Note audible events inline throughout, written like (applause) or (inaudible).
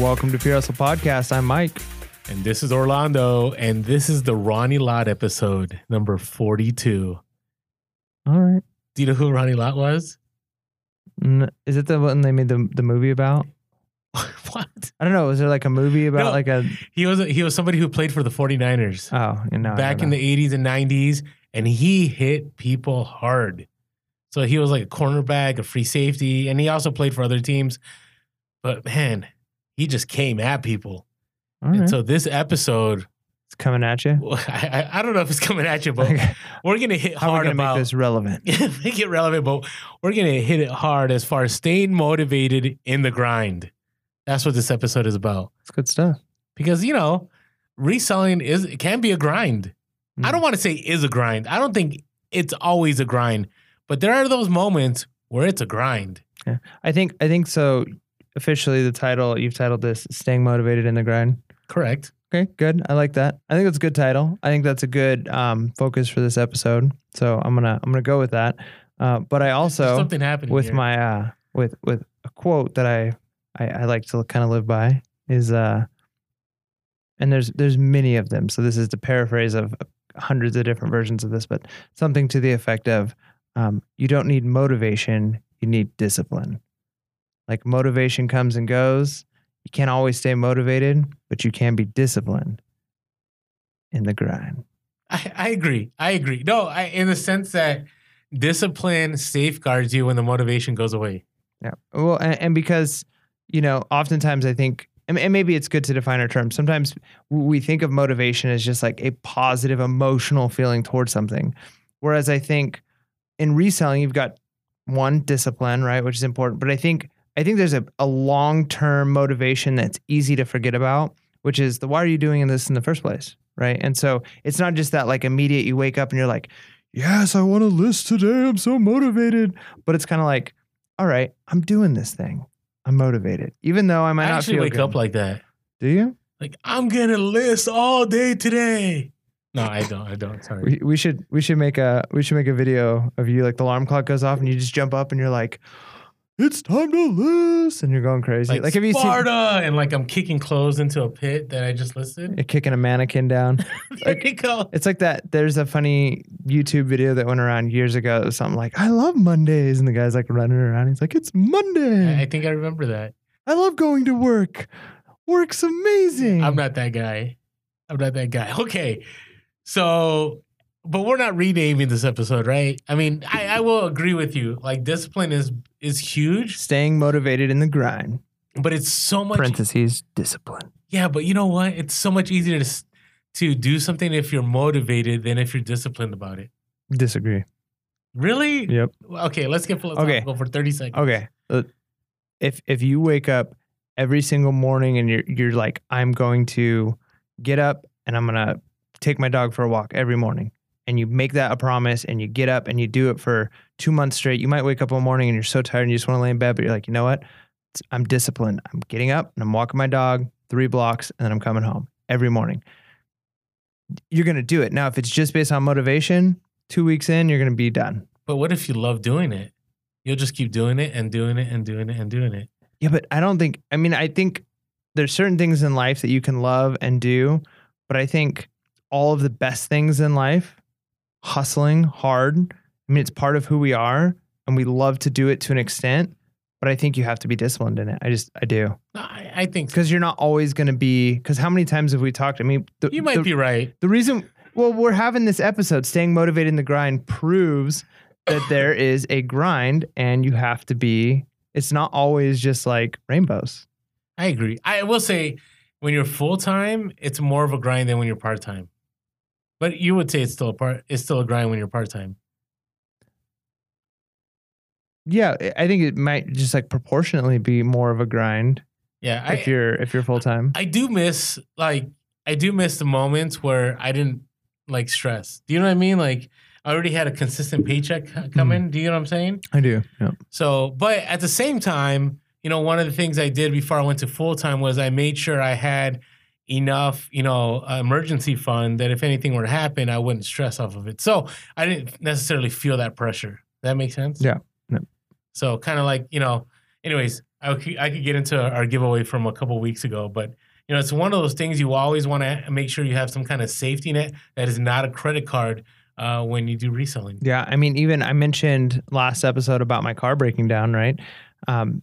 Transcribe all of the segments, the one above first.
Welcome to Pure Hustle Podcast. I'm Mike. And this is Orlando, and this is the Ronnie Lott episode, number 42. All right. Do you know who Ronnie Lott was? N- Is it the one they made the, the movie about? (laughs) what? I don't know. Was there like a movie about No. like a He was he was somebody who played for the 49ers oh you know back in the 80s and 90s, and he hit people hard. So he was like a cornerback, a free safety, and he also played for other teams. But man, he just came at people. Right. And so this episode, it's coming at you. (laughs) I, I, I don't know if it's coming at you, but Okay. we're gonna hit How are we hard gonna about make this relevant? (laughs) make it relevant, but we're gonna hit it hard as far as staying motivated in the grind. That's what this episode is about. It's good stuff. Because you know, reselling is it can be a grind. I Mm. don't want to say is a grind. I don't think it's always a grind, but there are those moments where it's a grind. I think I think so. Officially, the title you've titled this "Staying Motivated in the Grind." Correct. Okay, good. I like that. I think that's a good title. I think that's a good um, focus for this episode. So I'm gonna I'm gonna go with that. Uh, but I There's also something happening with here. my uh with with a quote that I I, I like to kind of live by is uh and there's there's many of them so this is the paraphrase of hundreds of different versions of this but something to the effect of um, you don't need motivation you need discipline like motivation comes and goes you can't always stay motivated but you can be disciplined in the grind I, I agree. I agree. No, I, in the sense that discipline safeguards you when the motivation goes away. Yeah. Well, and, and because, you know, oftentimes I think, and, and maybe it's good to define our terms. Sometimes we think of motivation as just like a positive emotional feeling towards something. Whereas I think in reselling, you've got one discipline, right, which is important. But I think, I think there's a, a long term motivation that's easy to forget about, which is the why are you doing this in the first place? Right. And so it's not just that like immediate you wake up and you're like, yes, I want to list today. I'm so motivated. But it's kind of like, all right, I'm doing this thing. I'm motivated, even though I might I not actually wake good. up like that. Do you? Like I'm gonna list all day today. No, I don't. I don't. Sorry. We, we should we should make a we should make a video of you like the alarm clock goes off and you just jump up and you're like, it's time to list and you're going crazy. Like, like, have you seen Sparta, and like I'm kicking clothes into a pit that I just listed. you're kicking a mannequin down? (laughs) there you go. It's like that. There's a funny YouTube video that went around years ago. It was something like, I love Mondays. And the guy's like running around. He's like, it's Monday. I, I think I remember that. I love going to work. Work's amazing. I'm not that guy. I'm not that guy. (laughs) Okay, so, but we're not renaming this episode, right? I mean, I, I will agree with you. Like discipline is is huge, Staying motivated in the grind. but it's so much. Parentheses, discipline. Yeah, but you know what? It's so much easier to to do something if you're motivated than if you're disciplined about it. Disagree. Really? Yep. Okay, let's get philosophical for 30 seconds. Okay. Uh, If if you wake up every single morning and you're you're like, I'm going to get up and I'm gonna take my dog for a walk every morning, and you make that a promise and you get up and you do it for two months straight, you might wake up one morning and you're so tired and you just want to lay in bed, but you're like, you know what? I'm disciplined. I'm getting up and I'm walking my dog three blocks and then I'm coming home every morning. You're gonna do it. Now, if it's just based on motivation, two weeks in, you're gonna be done. But what if you love doing it? You'll just keep doing it and doing it and doing it and doing it. Yeah, but I don't think. I mean, I think there's certain things in life that you can love and do, but I think all of the best things in life, hustling hard. I mean, it's part of who we are, and we love to do it to an extent. But I think you have to be disciplined in it. I just, I do, I, I think because you're not always going to be. Because how many times have we talked? I mean, the, you might the, be right. the reason. Well, we're having this episode. Staying motivated in the grind proves that there (coughs) is a grind, and you have to be. It's not always just like rainbows. I agree. I will say when you're full time, it's more of a grind than when you're part time. But you would say it's still a part. It's still a grind when you're part time. Yeah, I- I think it might just like proportionately be more of a grind Yeah, I, if you're if you're full time. I do miss like I do miss the moments where I didn't like stress. Do you know what I mean? Like I already had a consistent paycheck coming. Mm-hmm. Do you know what I'm saying? I do. Yeah. So, but at the same time, you know, one of the things I did before I went to full time was I made sure I had enough, you know, emergency fund that if anything were to happen, I wouldn't stress off of it. So I didn't necessarily feel that pressure. That makes sense. Yeah. Yeah. So kind of like you know. Anyways, I could, I could get into our giveaway from a couple weeks ago, but you know, it's one of those things you always want to make sure you have some kind of safety net that is not a credit card uh, when you do reselling. Yeah, I mean, even I mentioned last episode about my car breaking down, right? Um,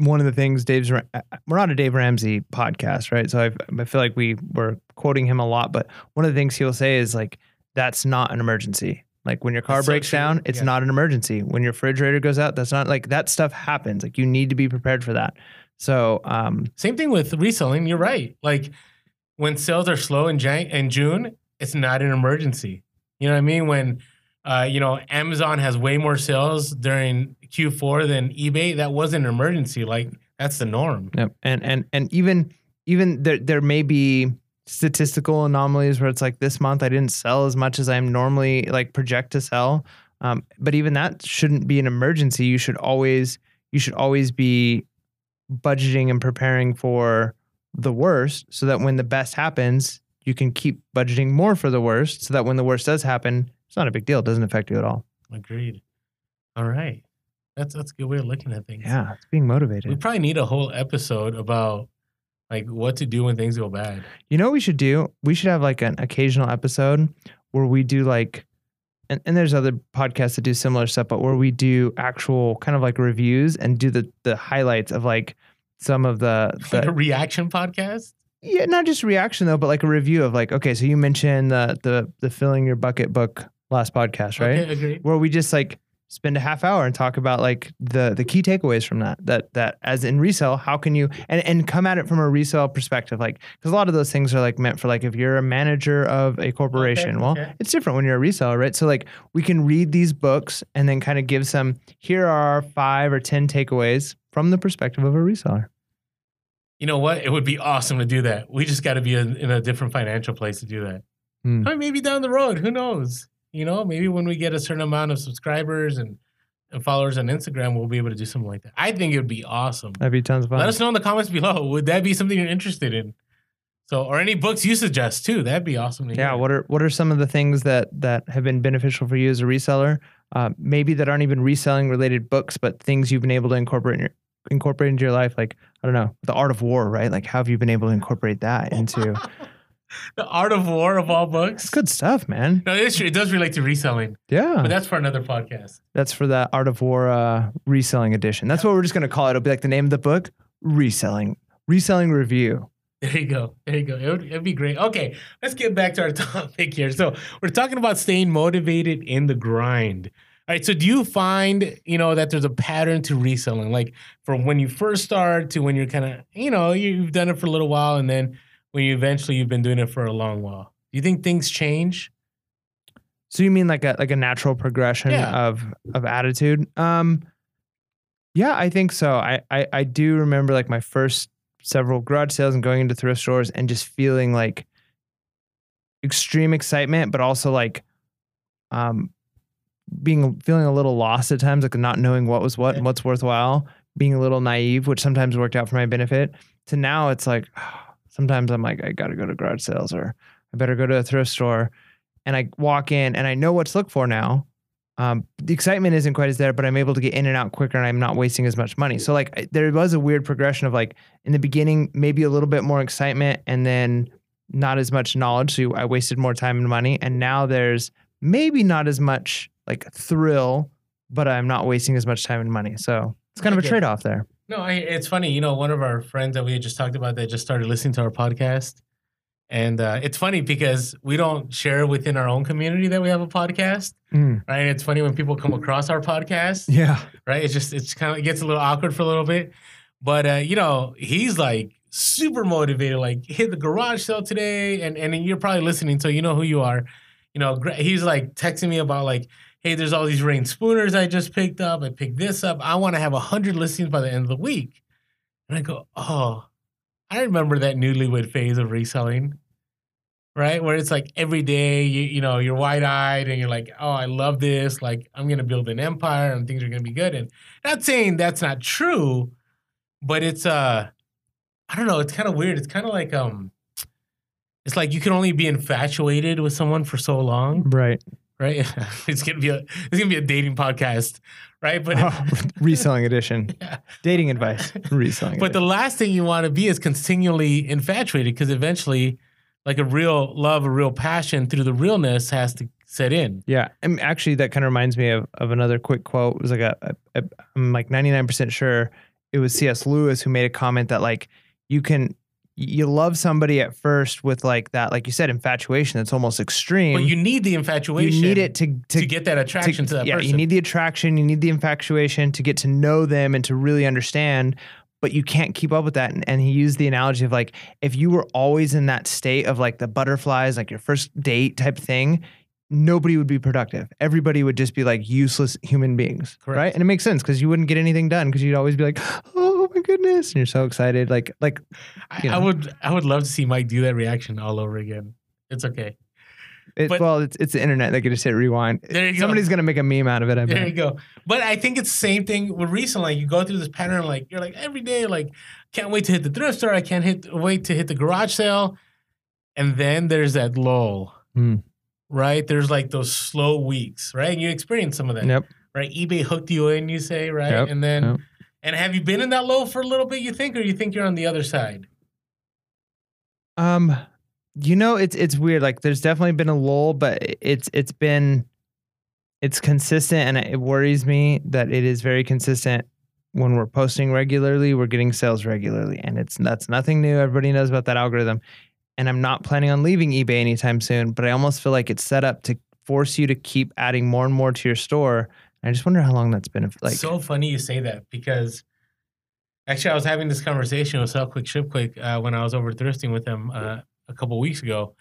one of the things Dave's we're on a Dave Ramsey podcast, right? So I, I feel like we were quoting him a lot, but one of the things he'll say is like, "That's not an emergency." Like when your car That's breaks true. down, it's Yeah. not an emergency. When your refrigerator goes out, that's not like that stuff happens. Like you need to be prepared for that. So, um, Same thing with reselling. You're right. Like when sales are slow in, Jan- in June, it's not an emergency. You know what I mean? When uh, you know Amazon has way more sales during Q4 than eBay, that wasn't an emergency. Like that's the norm. Yep. And and and even even there there may be statistical anomalies where it's like this month I didn't sell as much as I'm normally like project to sell. Um, but even that shouldn't be an emergency. You should always you should always be budgeting and preparing for the worst so that when the best happens, you can keep budgeting more for the worst so that when the worst does happen, it's not a big deal. It doesn't affect you at all. Agreed. All right. That's that's a good way of looking at things. Yeah, it's being motivated. We probably need a whole episode about like what to do when things go bad. You know what we should do? We should have like an occasional episode where we do like and, and there's other podcasts that do similar stuff, but where we do actual kind of like reviews and do the the highlights of like some of the, (laughs) Like a the reaction podcast. yeah, not just reaction though, but like a review of like, okay, so you mentioned the the the filling your bucket book last podcast, right? Okay, agreed. Where we just like spend a half hour and talk about like the the key takeaways from that that that as in resale how can you and and come at it from a resale perspective like because a lot of those things are like meant for like if you're a manager of a corporation well okay. it's different when you're a reseller right so like we can read these books and then kind of give some here are five or ten takeaways from the perspective of a reseller You know what? It would be awesome to do that. We just got to be in, in a different financial place to do that. Hmm. Mean, maybe down the road, who knows? You know, maybe when we get a certain amount of subscribers and, and followers on Instagram, we'll be able to do something like that. I think it would be awesome. that'd be tons of fun Let us know in the comments below. Would that be something you're interested in? So, or any books you suggest too? That'd be awesome to Yeah, hear. what are what are some of the things that that have been beneficial for you as a reseller? Uh, maybe that aren't even reselling related books, but things you've been able to incorporate in your, incorporate into your life. Like I don't know, the art of war, right? Like how have you been able to incorporate that into? (laughs) (laughs) the Art of War of all books. It's good stuff, man. No, it's true. It does relate to reselling, Yeah, but that's for another podcast. that's for the art of war uh, reselling edition. That's what we're just gonna call it. It'll be like the name of the book, reselling, reselling review. There you go. There you go. It would, it'd be great. Okay, let's get back to our (laughs) topic here. So we're talking about staying motivated in the grind. All right. So do you find you know that there's a pattern to reselling, like from when you first start to when you're kind of you know you've done it for a little while, and then when you eventually you've been doing it for a long while. Do you think things change? So you mean like a like a natural progression Yeah. of of attitude? Um yeah, I think so. I, I I do remember like my first several garage sales and going into thrift stores and just feeling like extreme excitement, but also like um being feeling a little lost at times, like not knowing what was what and what's worthwhile, being a little naive, which sometimes worked out for my benefit. To now it's like (sighs) sometimes I'm like, I gotta go to garage sales or I better go to a thrift store and I walk in and I know what to look for now. Um, the excitement isn't quite as there, but I'm able to get in and out quicker and I'm not wasting as much money. So like there was a weird progression of like in the beginning, maybe a little bit more excitement and then not as much knowledge. So I wasted more time and money. And now there's maybe not as much like thrill, but I'm not wasting as much time and money. So it's kind I of a trade off there. No, I, it's funny. You know, one of our friends that we had just talked about that just started listening to our podcast. And uh, it's funny because we don't share within our own community that we have a podcast, Mm. right? It's funny when people come across our podcast, Yeah. right? It's just, it's kind of, it gets a little awkward for a little bit. But, uh, you know, he's like super motivated, like hit the garage sale today. And, and you're probably listening, so you know who you are. You know, he's like texting me about like, hey, there's all these Reyn Spooners I just picked up. I picked this up. I want to have 100 listings by the end of the week. And I go, oh, I remember that newlywed phase of reselling, right? Where it's like every day, you, you know, you're wide eyed and you're like, oh, I love this. Like, I'm going to build an empire and things are going to be good. And not saying that's not true, but it's, uh, I don't know, it's kind of weird. It's kind of like, um, it's like you can only be infatuated with someone for so long Right. Right? (laughs) it's gonna be a it's gonna be a dating podcast, right? But Oh, (laughs) reselling edition. (laughs) Yeah. Dating advice. Reselling. but the last thing you want to be is continually infatuated because eventually, like a real love, a real passion through the realness has to set in. yeah, and actually, that kind of reminds me of, of another quick quote. It was like a, a, a I'm like 99 percent sure it was C.S. Lewis who made a comment that like you can you love somebody at first with like that, like you said, infatuation that's almost extreme. But you need the infatuation. You need it to to, to get that attraction to, that yeah, person. you need the attraction, you need the infatuation to get to know them and to really understand. But you can't keep up with that. And, and he used the analogy of like, if you were always in that state of like the butterflies, like your first date type thing, nobody would be productive. Everybody would just be like useless human beings. Correct. Right. And it makes sense because you wouldn't get anything done because you'd always be like, oh my goodness. And you're so excited. Like, like, I, would I would love to see Mike do that reaction all over again. It's okay. it, But- well, it's, it's the internet. They could just hit rewind. There you go. Somebody's going to make a meme out of it. I There bet. you go. But I think it's the same thing with recently. Like you go through this pattern, like you're like every day, like can't wait to hit the thrift store. I can't hit wait to hit the garage sale. And then there's that lull. Hmm. Right? There's like those slow weeks, right? And you experience some of that. Yep. Right? eBay hooked you in, you say, right? Yep, And then yep. And have you been in that low for a little bit, you think, or you think you're on the other side? Um, you know, it's it's weird. Like, there's definitely been a lull, but it's it's been it's consistent, and it worries me that it is very consistent. When we're posting regularly, we're getting sales regularly, and it's that's nothing new. Everybody knows about that algorithm, and I'm not planning on leaving eBay anytime soon. But I almost feel like it's set up to force you to keep adding more and more to your store. I just wonder how long that's been. Like, so funny you say that because actually I was having this conversation with Sell Quick Ship Quick uh, when I was over thrifting with him uh, a couple weeks ago,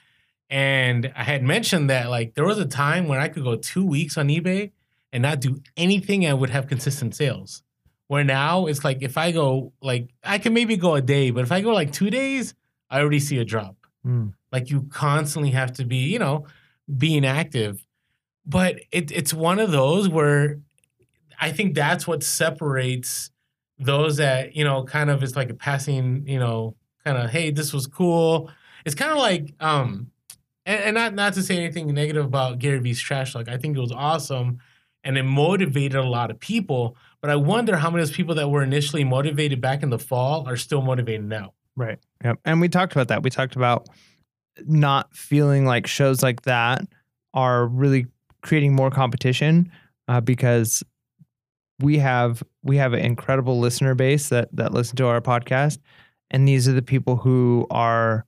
and I had mentioned that like there was a time when I could go two weeks on eBay and not do anything and would have consistent sales. Where now it's like if I go like I can maybe go a day, but if I go like two days, I already see a drop. Hmm. Like you constantly have to be, you know, being active. But it, it's one of those where I think that's what separates those that, you know, kind of is like a passing, you know, kind of, hey, this was cool. It's kind of like, um, and, and not not to say anything negative about Gary Vee's trash talk. I think it was awesome and it motivated a lot of people. But I wonder how many of those people that were initially motivated back in the fall are still motivated now. Right. Yep. And we talked about that. We talked about not feeling like shows like that are really creating more competition uh, because we have we have an incredible listener base that that listen to our podcast, and these are the people who are.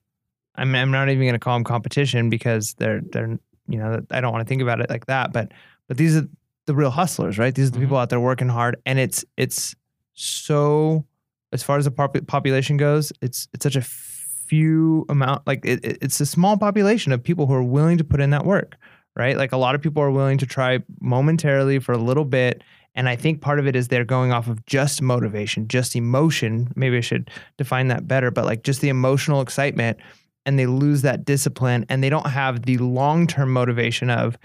I mean, I'm not even going to call them competition because they're they're you know I don't want to think about it like that, but but these are the real hustlers, right? These are the people out there working hard, and it's it's so as far as the pop- population goes, it's it's such a few amount like it- it's a small population of people who are willing to put in that work, right? Like a lot of people are willing to try momentarily for a little bit, and I think part of it is they're going off of just motivation, just emotion. Maybe I should define that better, but like just the emotional excitement, and they lose that discipline, and they don't have the long term motivation of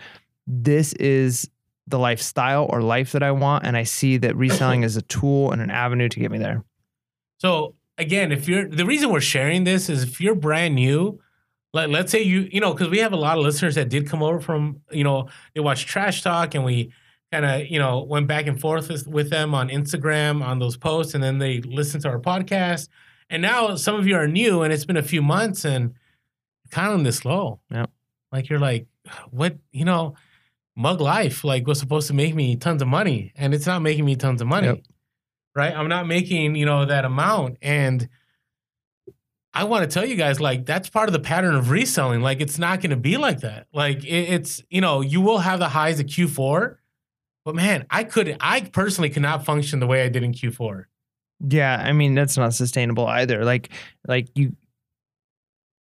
this is the lifestyle or life that I want, and I see that reselling is a tool and an avenue to get me there. So again, if you're the reason we're sharing this is if you're brand new, like let's say you you know because we have a lot of listeners that did come over from you know they watch Trash Talk and we kind of you know went back and forth with, with them on Instagram on those posts and then they listened to our podcast and now some of you are new and it's been a few months and kind of this low. Yep. Like you're like, what you know, mug life like was supposed to make me tons of money and it's not making me tons of money Yep. right? I'm not making, you know, that amount. And I want to tell you guys, like, that's part of the pattern of reselling. Like, it's not going to be like that. Like, it, it's, you know, you will have the highs of Q4, but man, I could, I personally cannot function the way I did in Q4. Yeah, I mean that's not sustainable either. Like like you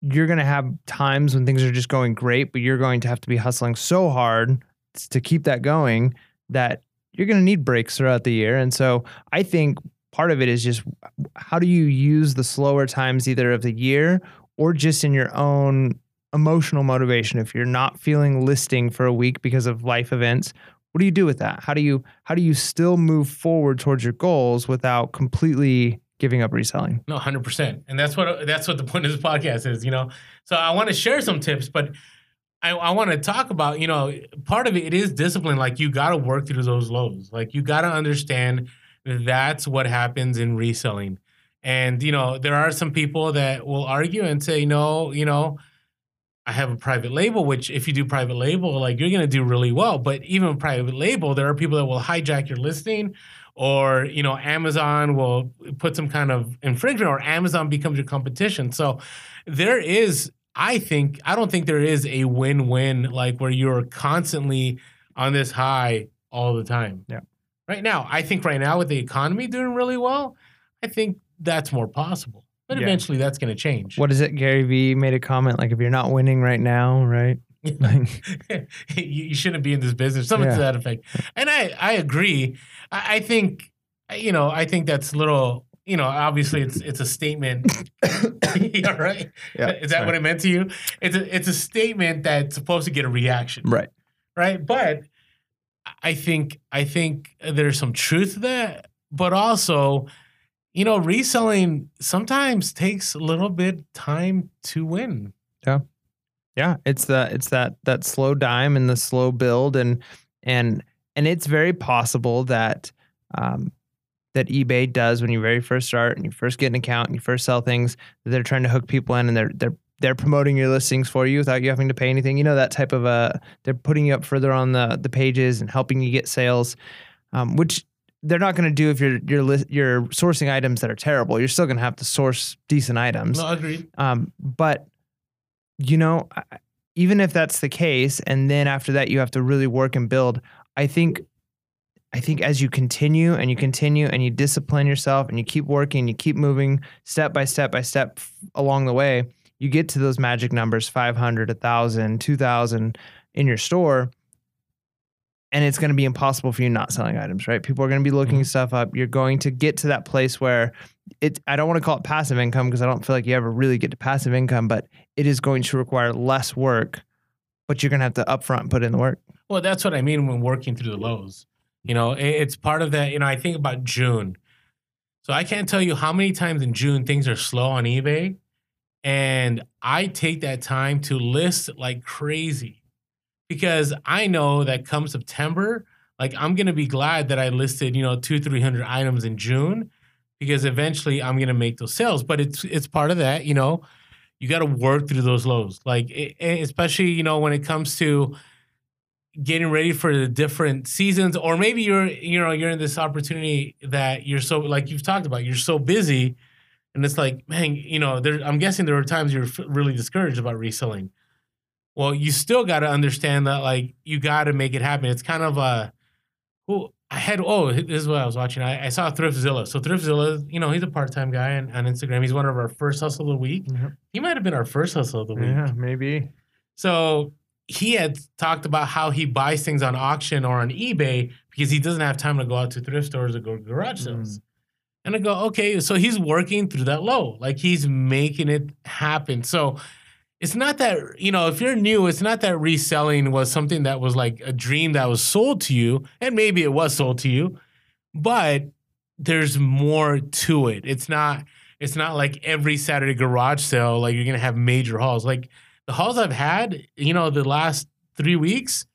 you're going to have times when things are just going great, but you're going to have to be hustling so hard to keep that going that you're going to need breaks throughout the year. And so I think part of it is just how do you use the slower times either of the year or just in your own emotional motivation if you're not feeling listing for a week because of life events what do you do with that how do you how do you still move forward towards your goals without completely giving up reselling No, hundred percent, and that's what that's what the point of this podcast is. You know, so I want to share some tips, but I, I want to talk about, you know, part of it, it is discipline. Like you got to work through those lows. Like you got to understand that's what happens in reselling. And, you know, there are some people that will argue and say, no, you know, I have a private label, which if you do private label, like you're going to do really well. But even private label, there are people that will hijack your listing or, you know, Amazon will put some kind of infringement or Amazon becomes your competition. So there is I think I don't think there is a win-win like where you're constantly on this high all the time. Yeah. Right now, I think right now with the economy doing really well, I think that's more possible. But Yeah. eventually that's going to change. What is it? Gary Vee made a comment like, if you're not winning right now, right? (laughs) You, you shouldn't be in this business, something Yeah. to that effect. And I, I agree. I, I think, you know, I think that's a little, you know, obviously it's it's a statement. (coughs) (laughs) yeah, right. Is that what it meant to you? It's a it's a statement that's supposed to get a reaction, Right. right? But I think I think there's some truth that, but also, you know, reselling sometimes takes a little bit time to win. Yeah, Yeah, it's the it's that that slow dime and the slow build and and and it's very possible that um, that eBay does when you very first start and you first get an account and you first sell things. that They're trying to hook people in and they're they're they're promoting your listings for you without you having to pay anything. You know that type of uh they're putting you up further on the the pages and helping you get sales, um, which they're not going to do if you're you're li- you're sourcing items that are terrible. You're still going to have to source decent items. No, agreed. Um, but you know, I- I- even if that's the case, and then after that you have to really work and build. I think, I think as you continue and you continue and you discipline yourself and you keep working, you keep moving step by step by step along the way, you get to those magic numbers 500, 1,000, 2,000 in your store. And it's going to be impossible for you not selling items, right? People are going to be looking mm-hmm. stuff up. You're going to get to that place where it I don't want to call it passive income because I don't feel like you ever really get to passive income, but it is going to require less work, but you're gonna have to upfront put in the work. Well, that's what I mean when working through the lows. You know, it's part of that. You know, I think about June. So I can't tell you how many times in June things are slow on eBay. And I take that time to list like crazy because I know that come September, like I'm going to be glad that I listed, you know, two, 300 items in June because eventually I'm going to make those sales. But it's, it's part of that, you know, you got to work through those lows. Like, e- especially, you know, when it comes to, getting ready for the different seasons or maybe you're you know you're in this opportunity that you're so like you've talked about you're so busy and it's like man you know there i'm guessing there were times you're f- really discouraged about reselling. Well you still got to understand that like you got to make it happen. It's kind of a well i had oh this is what i was watching. I, I saw thriftzilla. So thriftzilla you know he's a part-time guy on, on instagram. He's one of our first hustle of the week. Mm-hmm. He might have been our first hustle of the week. Yeah, maybe. so he had talked about how he buys things on auction or on eBay because he doesn't have time to go out to thrift stores or go to garage mm. sales. And I go, okay, so he's working through that low. Like he's making it happen. So it's not that, you know, if you're new, it's not that reselling was something that was like a dream that was sold to you. And maybe it was sold to you, but there's more to it. It's not, it's not like every Saturday garage sale, like you're gonna have major hauls. Like the hauls I've had, you know, the last three weeks,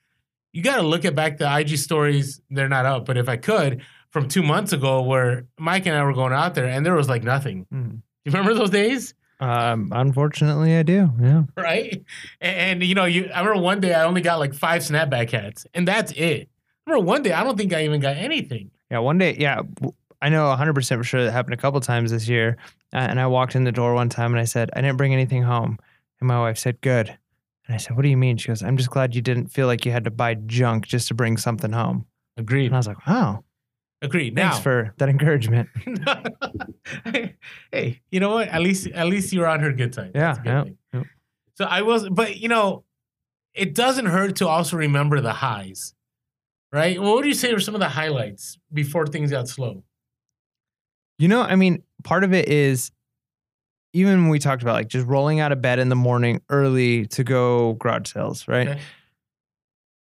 you got to look at back the IG stories. They're not up, but if I could, from two months ago, where Mike and I were going out there, and there was like nothing. Mhm. You remember those days, Um, unfortunately, I do. Yeah. right? And, and, you know, you. I remember one day I only got like five snapback hats, and that's it. I remember one day I don't think I even got anything. Yeah. One day, yeah, I know 100 percent for sure that happened a couple times this year. Uh, and I walked in the door one time and I said, I didn't bring anything home. And my wife said, Good. And I said, What do you mean? She goes, I'm just glad you didn't feel like you had to buy junk just to bring something home. Agreed. And I was like, Wow. Agreed. Now, Thanks for that encouragement. (laughs) hey, you know what? At least, at least you're on her good side. Yeah, good thing. yeah. So I was, but you know, it doesn't hurt to also remember the highs, right? What would you say were some of the highlights before things got slow? You know, I mean, part of it is even when we talked about like just rolling out of bed in the morning early to go garage sales, right? Okay.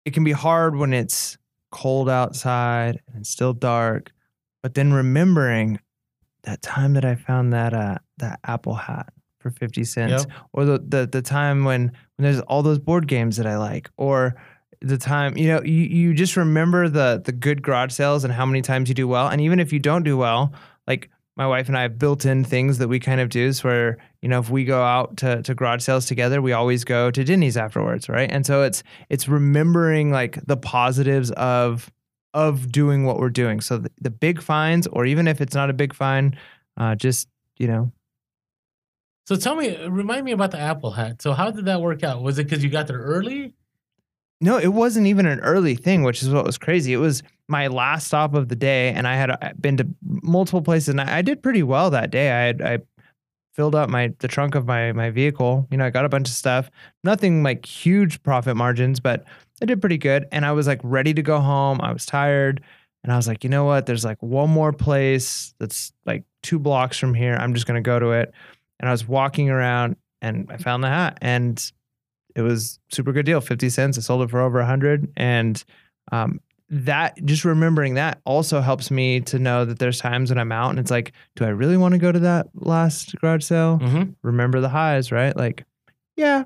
It can be hard when it's cold outside and it's still dark, but then remembering that time that I found that uh that Apple hat for 50 cents Yep. or the, the the time when when there's all those board games that I like, or the time you know you, you just remember the the good garage sales and how many times you do well, and even if you don't do well, like my wife and I have built in things that we kind of do. So where you know if we go out to to garage sales together, we always go to Denny's afterwards, right? And so it's it's remembering like the positives of of doing what we're doing. So the, the big fines, or even if it's not a big fine, uh, just you know So tell me, remind me about the Apple hat. So how did that work out? Was it because you got there early? No, it wasn't even an early thing, which is what was crazy. It was my last stop of the day, and I had uh, been to multiple places, and I I did pretty well that day. I had I filled up my the trunk of my my vehicle. You know, I got a bunch of stuff. Nothing like huge profit margins, but I did pretty good. And I was like ready to go home. I was tired, and I was like, you know what? There's like one more place that's like two blocks from here. I'm just gonna go to it. And I was walking around, and I found the hat, and it was super good deal 50 cents i sold it for over 100 and um, that just remembering that also helps me to know that there's times when i'm out and it's like do i really want to go to that last garage sale? Mm-hmm. remember the highs right? Like yeah.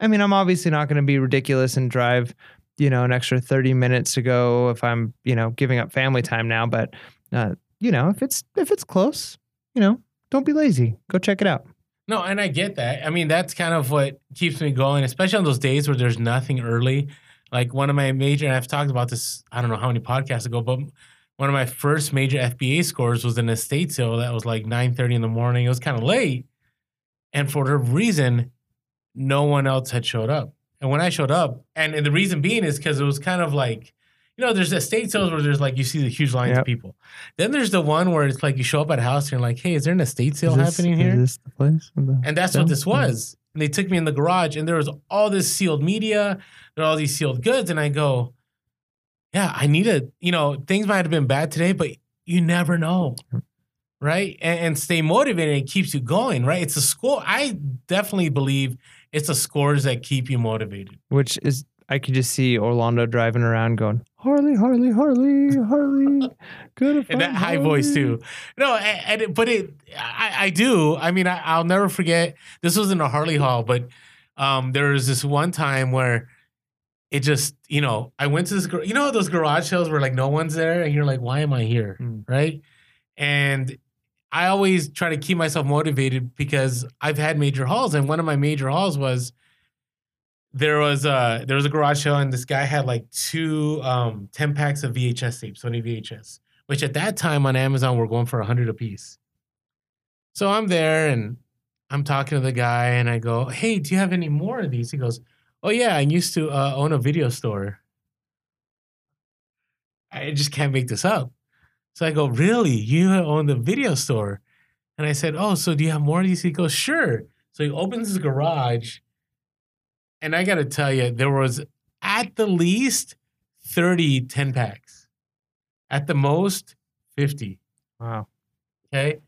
I mean i'm obviously not going to be ridiculous and drive you know an extra 30 minutes to go if i'm you know giving up family time now but uh, you know if it's if it's close you know don't be lazy. Go check it out No, and I get that. I mean, that's kind of what keeps me going, especially on those days where there's nothing early. Like one of my major, and I've talked about this, I don't know how many podcasts ago, but one of my first major FBA scores was an estate sale that was like 9:30 in the morning. It was kind of late. And for whatever reason, no one else had showed up. And when I showed up, and, and the reason being is because it was kind of like, you know, there's estate sales where there's like you see the huge lines Yep. of people. Then there's the one where it's like you show up at a house and you're like, hey, is there an estate sale Is this- happening here? is this the place the And that's what this was. And they took me in the garage, and there was all this sealed media, there were all these sealed goods, and I go, "Yeah, I need a. You know, things might have been bad today, but you never know, right? And, and stay motivated. It keeps you going, right? It's a score. I definitely believe it's the scores that keep you motivated. which is I could just see Orlando driving around going Harley, Harley, Harley, Harley, good and that high voice too. No, and, and but it, I, I do. I mean, I, I'll never forget. This was in a Harley Hall, but um, there was this one time where it just, you know, I went to this, you know, those garage sales where like no one's there, and you're like, why am I here, Mm. right? And I always try to keep myself motivated because I've had major hauls, and one of my major hauls was there was a there was a garage sale, and this guy had like two um, ten packs of VHS tapes, Sony VHS which at that time on Amazon were going for a hundred a piece. So I'm there and I'm talking to the guy and I go, "Hey, do you have any more of these?" He goes, "Oh yeah, I used to uh, own a video store." I just can't make this up. So I go, "Really? You own the video store?" And I said, "Oh, so do you have more of these?" He goes, "Sure." So he opens his garage, and I got to tell you, there was at the least 30 10 packs. At the most 50 Wow. okay?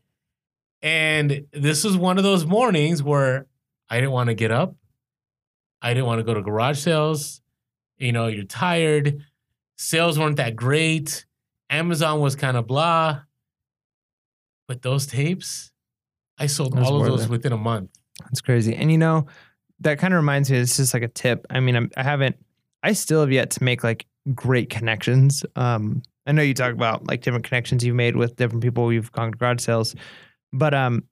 And this was one of those mornings where i didn't want to get up. I didn't want to go to garage sales. You know you're tired. Sales weren't that great. Amazon was kind of blah. But those tapes i sold all of those it. within a month. That's crazy. And you know, that kind of reminds me, it's just like a tip. I mean, I'm, I haven't, I still have yet to make like great connections. Um, I know you talk about like different connections you've made with different people you've gone to garage sales, but um,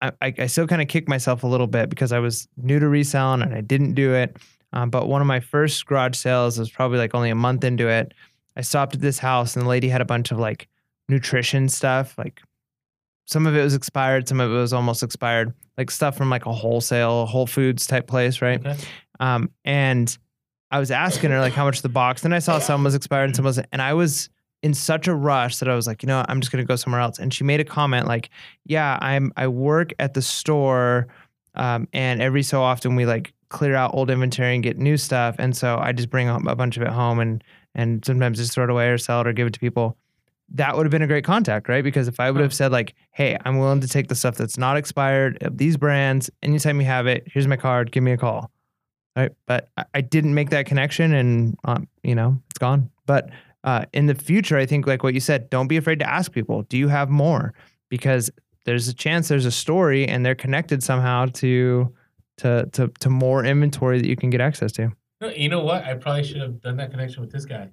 I, I I still kind of kick myself a little bit because I was new to reselling and I didn't do it. Um, but one of my first garage sales was probably like only a month into it. I stopped at this house and the lady had a bunch of like nutrition stuff, like some of it was expired, some of it was almost expired, like stuff from like a wholesale Whole Foods type place, right? okay Um, and I was asking her like how much the box. Then I saw some was expired and some wasn't, and I was in such a rush that I was like, you know, what, I'm just gonna go somewhere else. And she made a comment like, "Yeah, I'm I work at the store, um, and every so often we like clear out old inventory and get new stuff, and so I just bring a a bunch of it home and and sometimes just throw it away or sell it or give it to people." That would have been a great contact, right? Because if I would have said like, "Hey, I'm willing to take the stuff that's not expired of these brands. Anytime you have it, here's my card. Give me a call." Right. But I, I didn't make that connection and, um, you know, it's gone. But uh, in the future, I think, like what you said, don't be afraid to ask people, do you have more? Because there's a chance there's a story and they're connected somehow to to to to more inventory that you can get access to. No, You know what? I probably should have done that connection with this guy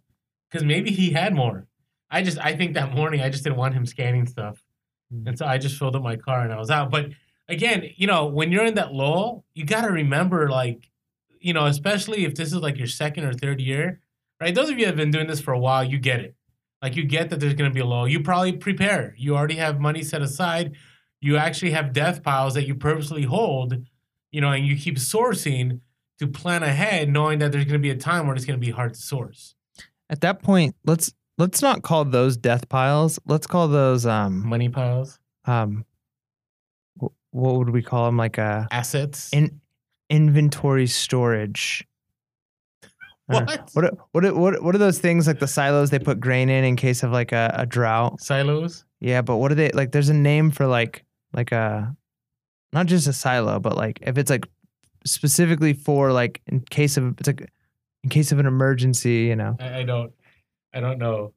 because maybe he had more. I just, I think that morning I just didn't want him scanning stuff, Mm. and so I just filled up my car and I was out. But again, you know, when you're in that lull, you got to remember, like, you know, especially if this is like your second or third year, right? Those of you that have been doing this for a while, you get it. Like, you get that there's going to be a lull. You probably prepare. You already have money set aside. You actually have death piles that you purposely hold, you know, and you keep sourcing to plan ahead, knowing that there's going to be a time where it's going to be hard to source. At that point, let's let's not call those death piles. Let's call those um Money piles, um wh- what would we call them? Like a assets. in inventory storage. Know. (laughs) What? What are, what are, what what are those things like the silos they put grain in in case of like a, a drought? Silos. Yeah, but what are they like? There's a name for like like a not just a silo, but like if it's like specifically for like in case of it's like in case of an emergency, you know. I, I don't. I don't know.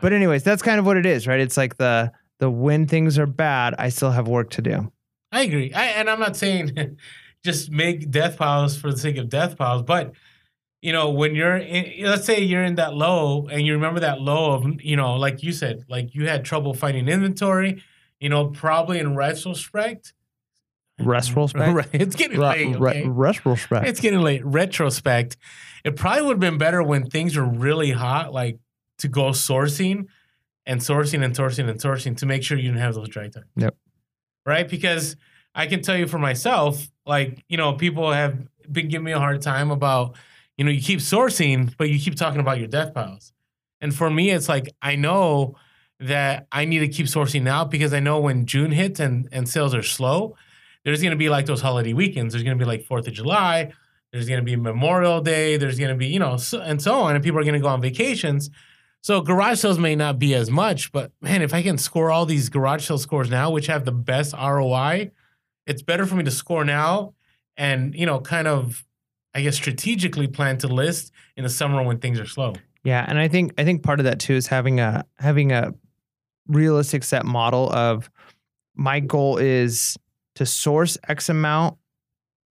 But anyways, that's kind of what it is, right? It's like the the when things are bad, I still have work to do. I agree. I, and I'm not saying (laughs) just make death piles for the sake of death piles, but you know, when you're in, let's say you're in that low and you remember that low of, you know, like you said, like you had trouble finding inventory, you know, probably in retrospect. Retrospect. (laughs) Right. It's getting Re- late. re- retrospect. It's getting late. Retrospect. It probably would have been better when things were really hot, like to go sourcing and sourcing and sourcing and sourcing to make sure you didn't have those dry times. Yep. Right? Because I can tell you for myself, like, you know, people have been giving me a hard time about, you know, you keep sourcing, but you keep talking about your death piles. And for me, it's like, I know that I need to keep sourcing now because I know when June hits and, and sales are slow, there's going to be like those holiday weekends. There's going to be like 4th of July. There's going to be Memorial Day. There's going to be, you know, so, and so on. And people are going to go on vacations. So garage sales may not be as much, but man, if I can score all these garage sale scores now, which have the best ROI, it's better for me to score now and, you know, kind of, I guess, strategically plan to list in the summer when things are slow. Yeah, and I think I think part of that too is having a having a realistic set model of my goal is to source X amount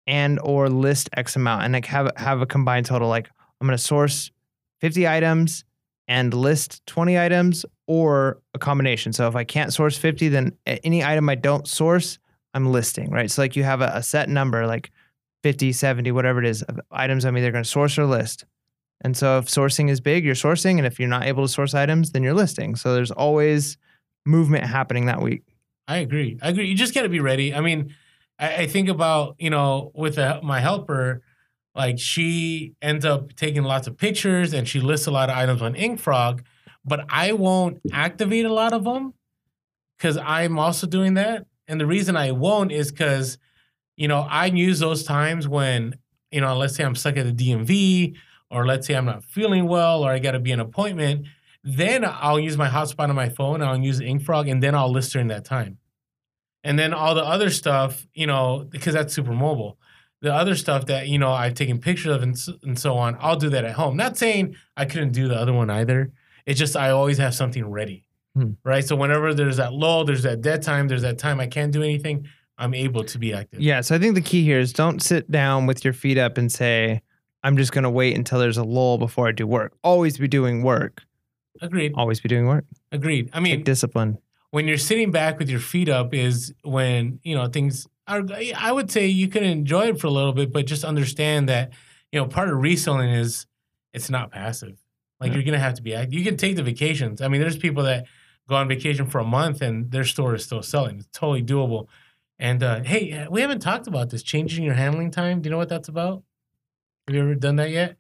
and or list X amount and like have have a combined total. Like I'm gonna source 50 items and list 20 items or a combination. So if I can't source 50, then any item I don't source, I'm listing, right? So like you have a, a set number, like 50, 70, whatever it is, of items I'm either gonna source or list. And so if sourcing is big, you're sourcing. And if you're not able to source items, then you're listing. So there's always movement happening that week. I agree. I agree. You just got to be ready. I mean, I, I think about you know with the, my helper, like she ends up taking lots of pictures and she lists a lot of items on InkFrog, but I won't activate a lot of them because I'm also doing that. And the reason I won't is because you know I use those times when you know let's say I'm stuck at the DMV or let's say I'm not feeling well or I got to be an appointment. Then I'll use my hotspot on my phone. I'll use InkFrog, and then I'll list during that time. And then all the other stuff, you know, because that's super mobile. The other stuff that you know I've taken pictures of and, and so on, I'll do that at home. Not saying I couldn't do the other one either. It's just I always have something ready, Hmm. right? So whenever there's that lull, there's that dead time, there's that time I can't do anything. I'm able to be active. Yeah. So I think the key here is don't sit down with your feet up and say, I'm just going to wait until there's a lull before I do work. Always be doing work. Agreed. Always be doing work. Agreed. I Take mean, discipline. when you're sitting back with your feet up is when you know things are i would say you can enjoy it for a little bit but just understand that you know part of reselling is it's not passive. Like Yeah. you're gonna have to be active you can take the vacations. I mean there's people that go on vacation for a month and their store is still selling. It's totally doable. And uh, hey we haven't talked about this changing your handling time. Do you know what that's about? Have you ever done that yet?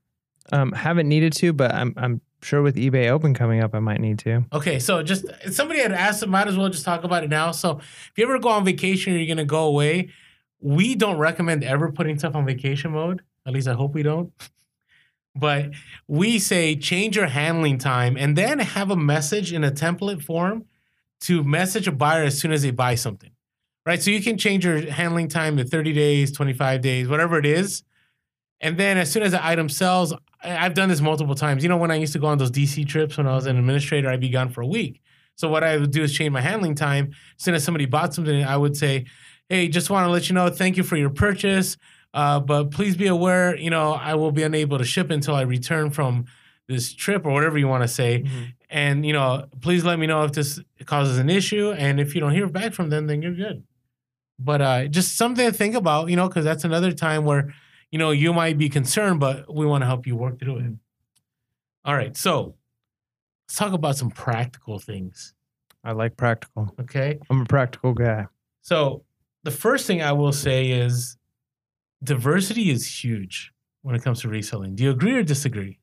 Um, haven't needed to, but I'm I'm sure with eBay Open coming up, I might need to. Okay, so just somebody had asked, might as well just talk about it now. So if you ever go on vacation or you're gonna go away, we don't recommend ever putting stuff on vacation mode. At least I hope we don't. But we say change your handling time and then have a message in a template form to message a buyer as soon as they buy something. Right? So you can change your handling time to 30 days, 25 days, whatever it is. And then as soon as the item sells, I've done this multiple times. You know, when I used to go on those DC trips when I was an administrator, I'd be gone for a week. So what I would do is change my handling time. As soon as somebody bought something, I would say, "Hey, just want to let you know, thank you for your purchase. Uh, but please be aware, you know, I will be unable to ship until I return from this trip or whatever you want to say. And you know, please let me know if this causes an issue. And if you don't hear back from them, then you're good. But uh, just something to think about, you know, because that's another time where you know you might be concerned, but we want to help you work through it. Mm. All right, so let's talk about some practical things. I like practical. Okay. I'm a practical guy. So the first thing I will say is diversity is huge when it comes to reselling. Do you agree or disagree?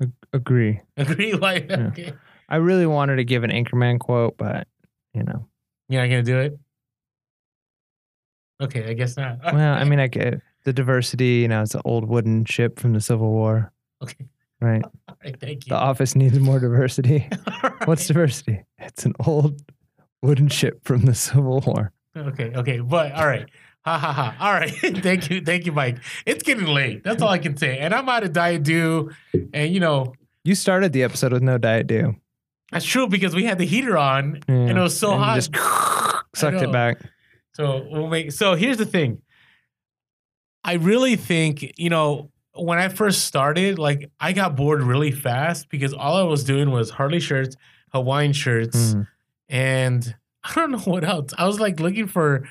Ag- agree. Agree, (laughs) like Yeah. okay. I really wanted to give an Anchorman quote, but you know, You're not gonna do it. Okay, I guess not. (laughs) well, I mean, I get the diversity. You know, it's an old wooden ship from the Civil War, okay, right? (laughs) all right, thank you. The office needs more diversity. (laughs) All (laughs) What's diversity? It's an old wooden ship from the Civil War. Okay, okay, but all right. Ha ha ha. All right. thank you. Thank you, Mike. It's getting late. That's all I can say. And I'm out of Diet Dew. And you know, You started the episode with no diet dew. that's true because we had the heater on Yeah. and it was so And hot. Just sucked it back. So we'll make so here's the thing. I really think, you know, when I first started, like I got bored really fast because all I was doing was Harley shirts, Hawaiian shirts, Mm. and (laughs) I don't know what else. I was like looking for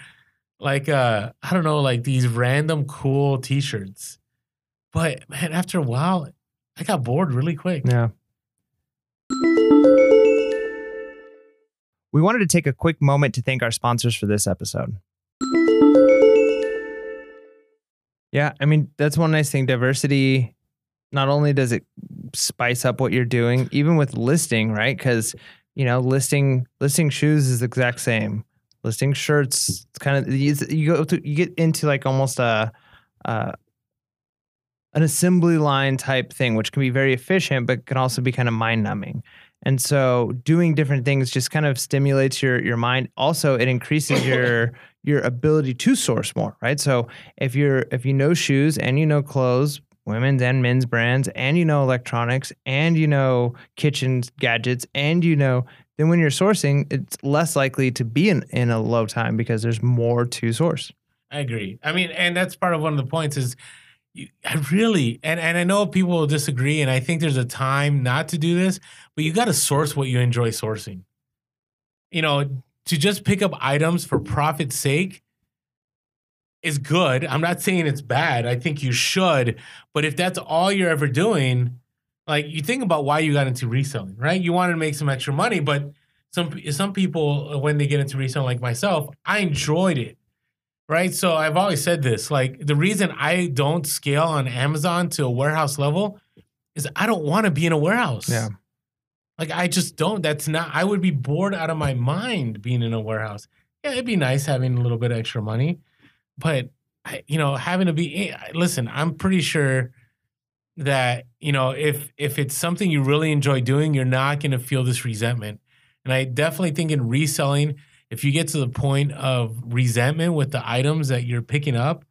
like uh I don't know, like these random cool t-shirts. But man, after a while, I got bored really quick. Yeah. We wanted to take a quick moment to thank our sponsors for this episode. Yeah, I mean, that's one nice thing. Diversity, not only does it spice up what you're doing, even with listing, right? Because, you know, listing listing shoes is the exact same. Listing shirts, it's kind of you, you go to you get into like almost a, a an assembly line type thing, which can be very efficient, but can also be kind of mind numbing. And so doing different things just kind of stimulates your your mind. Also, it increases (coughs) your your ability to source more, right? So if you're if you know shoes and you know clothes, women's and men's brands, and you know electronics, and you know kitchen gadgets, and you know, then when you're sourcing, it's less likely to be in, in a low time because there's more to source. I agree. I mean, and that's part of one of the points is you, I really and and I know people will disagree, and I think there's a time not to do this, but you got to source what you enjoy sourcing. You know, to just pick up items for profit's sake is good. I'm not saying it's bad. I think you should, but if that's all you're ever doing, like you think about why you got into reselling, right? You wanted to make some extra money, but some some people when they get into reselling, like myself, I enjoyed it right? So I've always said this like the reason I don't scale on Amazon to a warehouse level is I don't want to be in a warehouse. Yeah. Like I just don't. That's not, I would be bored out of my mind being in a warehouse. Yeah, it'd be nice having a little bit extra money, but I, you know, having to be, eh, listen, I'm pretty sure that, you know, if, if it's something you really enjoy doing, you're not going to feel this resentment. And I definitely think in reselling, if you get to the point of resentment with the items that you're picking up,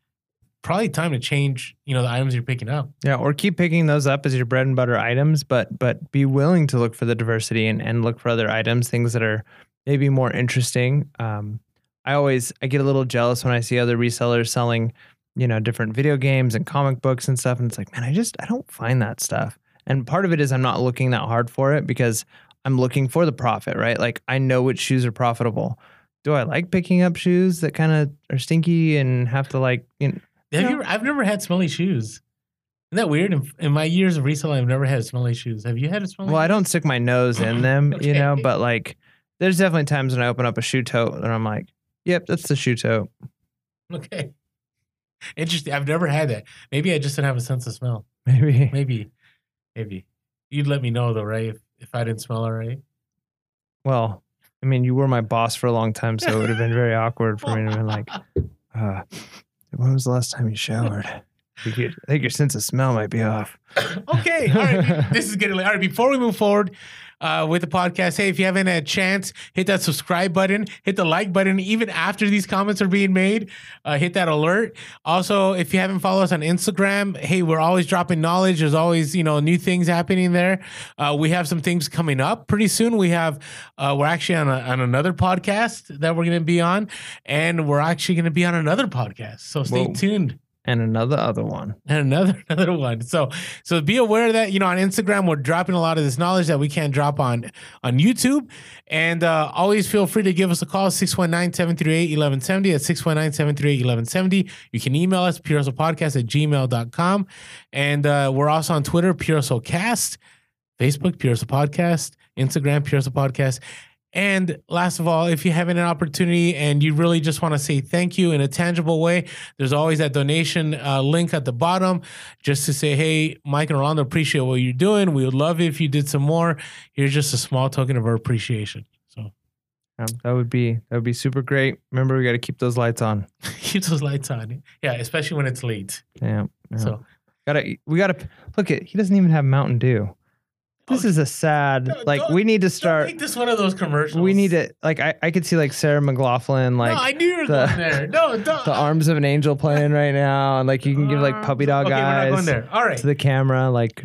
probably time to change, you know, the items you're picking up. Yeah, or keep picking those up as your bread and butter items, but but be willing to look for the diversity and, and look for other items, things that are maybe more interesting. Um, I always I get a little jealous when I see other resellers selling, you know, different video games and comic books and stuff, and it's like, man, I just I don't find that stuff. And part of it is I'm not looking that hard for it because I'm looking for the profit, right? Like I know which shoes are profitable. Do I like picking up shoes that kind of are stinky and have to like, you know, Have No. you ever, I've never had smelly shoes. Isn't that weird? In, in my years of reselling, I've never had smelly shoes. Have you had a smelly? Well, I don't stick my nose in them, (laughs) you know, but like there's definitely times when I open up a shoe tote and I'm like, yep, that's the shoe tote. Okay. Interesting. I've never had that. Maybe I just didn't have a sense of smell. (laughs) Maybe. Maybe. Maybe. You'd let me know though, right? If, if I didn't smell right. Well, I mean, you were my boss for a long time, so it would have been very (laughs) awkward for me to be like, uh, when was the last time you showered? I think, your, I think your sense of smell might be off. (coughs) okay. All right. this is getting late. All right. Before we move forward, uh, with the podcast. Hey, if you haven't had a chance, hit that subscribe button, hit the like button, even after these comments are being made. Uh, hit that alert. Also, if you haven't followed us on Instagram, hey, we're always dropping knowledge. There's always you know new things happening there. Uh, we have some things coming up pretty soon. We have uh, we're actually on, a, on another podcast that we're going to be on, and we're actually going to be on another podcast. So stay Whoa. tuned And another other one. (laughs) and another (laughs) another one. So so be aware that you know on Instagram we're dropping a lot of this knowledge that we can't drop on on YouTube. And uh, always feel free to give us a call 619-738-1170 at 619-738-1170. You can email us purehustlepodcast at gmail.com. And uh, we're also on Twitter, purehustlecast, Facebook, Pure Hustle Podcast, Instagram, Pure Hustle Podcast. And last of all, if you have an opportunity and you really just want to say thank you in a tangible way, there's always that donation uh, link at the bottom just to say, hey, Mike and Rolando, appreciate what you're doing. We would love it if you did some more. Here's just a small token of our appreciation. So Um, that would be that would be super great. Remember, we got to keep those lights on. (laughs) keep those lights on. Yeah, especially when it's late. Yeah. yeah. So gotta we gotta look at. He doesn't even have Mountain Dew. This is a sad. No, like we need to don't start. make this one of those commercials. We need to like. I, I could see like Sarah McLachlan like no, I knew you were the- going there. No, (laughs) don't. the arms of an angel playing right now, and like you can give like uh, puppy dog okay, eyes We're not going there. All right. to the camera. Like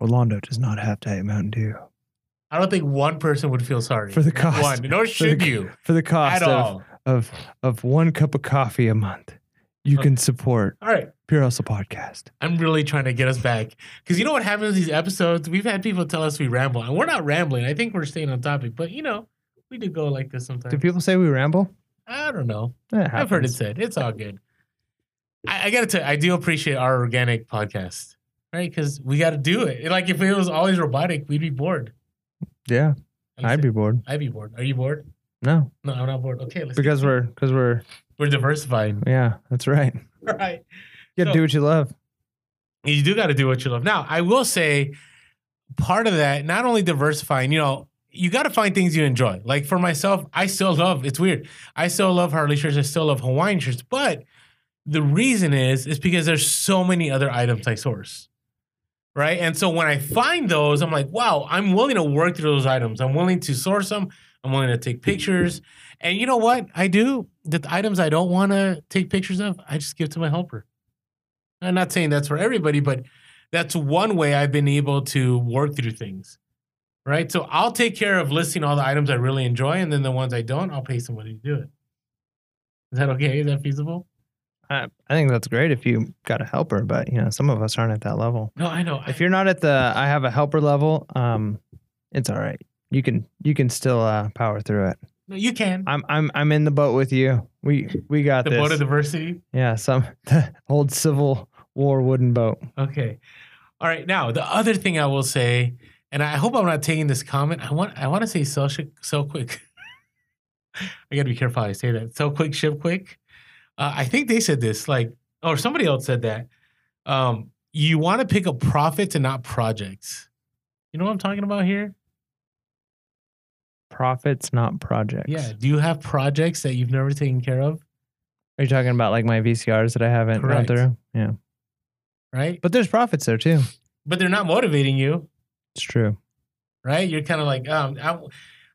Orlando does not have to have Mountain Dew I don't think one person would feel sorry For the Not cost. One, nor should the- you for the cost at of, all. of of one cup of coffee a month. You Okay. can support All right. Pure Hustle Podcast. I'm really trying to get us back because you know what happens with these episodes. We've had people tell us we ramble, and we're not rambling. I think we're staying on topic, but you know, we do go like this sometimes. Do people say we ramble? I don't know. I've heard it happens. said. It's all good. I, I gotta tell you, I do appreciate our organic podcast, right? Because we got to do it. Like if it was always robotic, we'd be bored. Yeah, I'm I'd be bored. I'd be bored. Are you bored? No, No, I'm not bored. Okay, let's because we're because we're we're diversifying. yeah, that's right. (laughs) right. You gotta So- do what you love. you do got to do what you love. Now, I will say part of that, not only diversifying, you know, you got to find things you enjoy. Like for myself, I still love, it's weird. I still love Harley shirts. I still love Hawaiian shirts. But the reason is, is because there's so many other items I source. Right. And so when I find those, I'm like, wow, I'm willing to work through those items. I'm willing to source them. I'm willing to take pictures. And you know what I do? The items I don't want to take pictures of, I just give to my helper. I'm not saying that's for everybody, but that's one way I've been able to work through things. Right. So I'll take care of listing all the items I really enjoy, and then the ones I don't, I'll pay somebody to do it. Is that okay? Is that feasible? I, I think that's great if you got a helper, but you know some of us aren't at that level. No, I know. If you're not at the I have a helper level, um, it's all right. You can you can still uh, power through it. No, you can. I'm I'm I'm in the boat with you. We we got The this. boat of diversity. yeah, some the old Civil War wooden boat. Okay. All right. Now, the other thing I will say, and I hope I'm not taking this comment. I want I want to say sell sh- sell quick. (laughs) I gotta be careful how I say that. Sell quick, ship quick. Uh, I think they said this, like, or somebody else said that. Um, you want to pick up profits and not projects. You know what I'm talking about here? Profits, not projects. Yeah. Do you have projects that you've never taken care of? Are you talking about like my VCRs that I haven't Correct. gone through? Yeah. Right. But there's profits there too. But they're not motivating you, It's true. right? You're kind of like, um, I,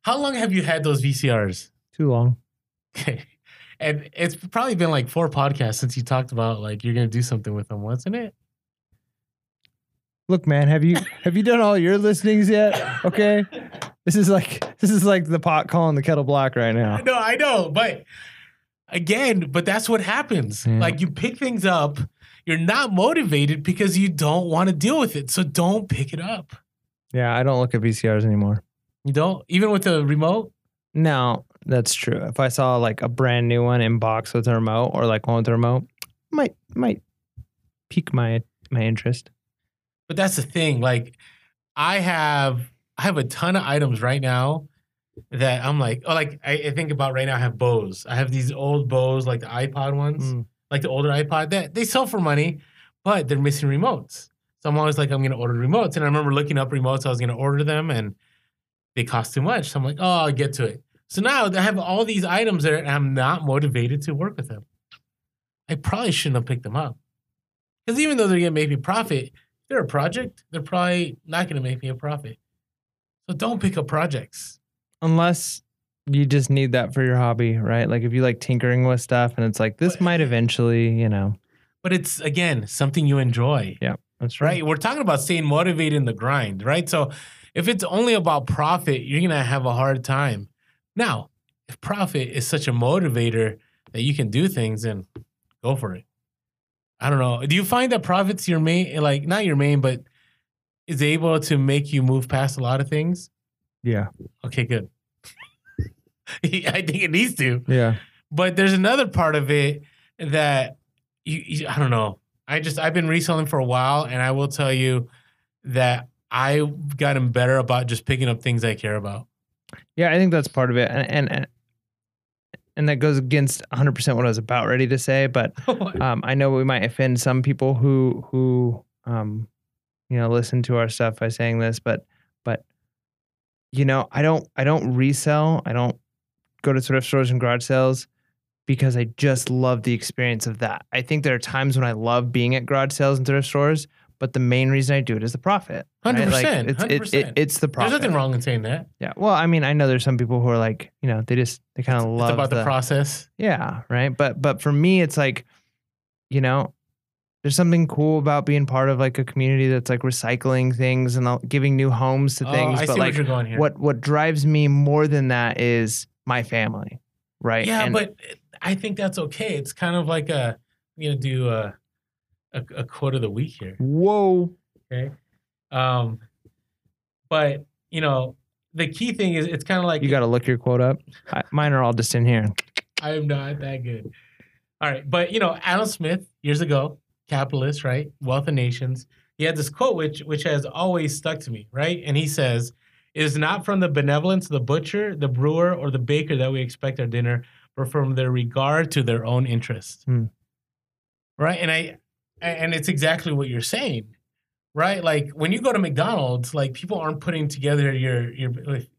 how long have you had those VCRs? Too long. Okay. And it's probably been like four podcasts since you talked about like you're gonna do something with them, wasn't it? Look, man, have you have you done all your listings yet? (laughs) Okay. This is like this is like the pot calling the kettle black right now. No, I know, but again, but that's what happens. Yeah. Like you pick things up, you're not motivated because you don't want to deal with it. So don't pick it up. Yeah, I don't look at VCRs anymore. You don't, even with the remote. No, that's true. If I saw like a brand new one in box with a remote or like one with a remote, might might pique my my interest. But that's the thing. Like I have I have a ton of items right now that I'm like, oh, like I, I think about right now. I have Bose. I have these old Bose, like the iPod ones. Mm. like the older iPod that they sell for money, but they're missing remotes. So I'm always like, I'm gonna order remotes. And I remember looking up remotes, I was gonna order them and they cost too much. So I'm like, oh, I'll get to it. So now I have all these items there and I'm not motivated to work with them. I probably shouldn't have picked them up. Because even though they're gonna make me profit, they're a project, they're probably not gonna make me a profit. So don't pick up projects. Unless you just need that for your hobby, right? Like if you like tinkering with stuff and it's like this But- might eventually, you know. But it's again something you enjoy. Yeah. That's right? We're talking about staying motivated in the grind, right? So if it's only about profit, you're gonna have a hard time. Now, if profit is such a motivator that you can do things, then go for it. I don't know. Do you find that profit's your main, like not your main, but is able to make you move past a lot of things? Yeah. Okay, good. (laughs) I think it needs to. Yeah. But there's another part of it that you, you I don't know. I just I've been reselling for a while, and I will tell you that I've gotten better about just picking up things I care about. Yeah, I think that's part of it. And and and, and that goes against 100% what I was about ready to say, but (laughs) um, I know we might offend some people who who um, you know listen to our stuff by saying this, but but you know I don't I don't resell. I don't go to thrift stores and garage sales because I just love the experience of that. I think there are times when I love being at garage sales and thrift stores, but the main reason I do it is the profit. right? 100%, Like, it's, it- it- it's the profit. There's nothing wrong in saying that. Yeah. Well, I mean, I know there's some people who are like, you know, they just they kind of love it's about the, the process. yeah, right. But but for me, it's like, you know, there's something cool about being part of like a community that's like recycling things and uh, giving new homes to Oh, things. I but see like, what you're going here. what what drives me more than that is my family, right? Yeah, And- but I think that's okay. It's kind of like a you know do a, a a quote of the week here. whoa, Okay. Um, but you know, the key thing is it's kind of like you got to look your quote up. I, mine are all just in here. I am not that good. All right, but you know, Adam Smith years ago, capitalist, right? Wealth of Nations. He had this quote which which has always stuck to me, right? And he says, "It is not from the benevolence of the butcher, the brewer, or the baker that we expect our dinner, but from their regard to their own interest." Hmm. Right? And I and it's exactly what you're saying. Right? Like when you go to McDonald's, like people aren't putting together your your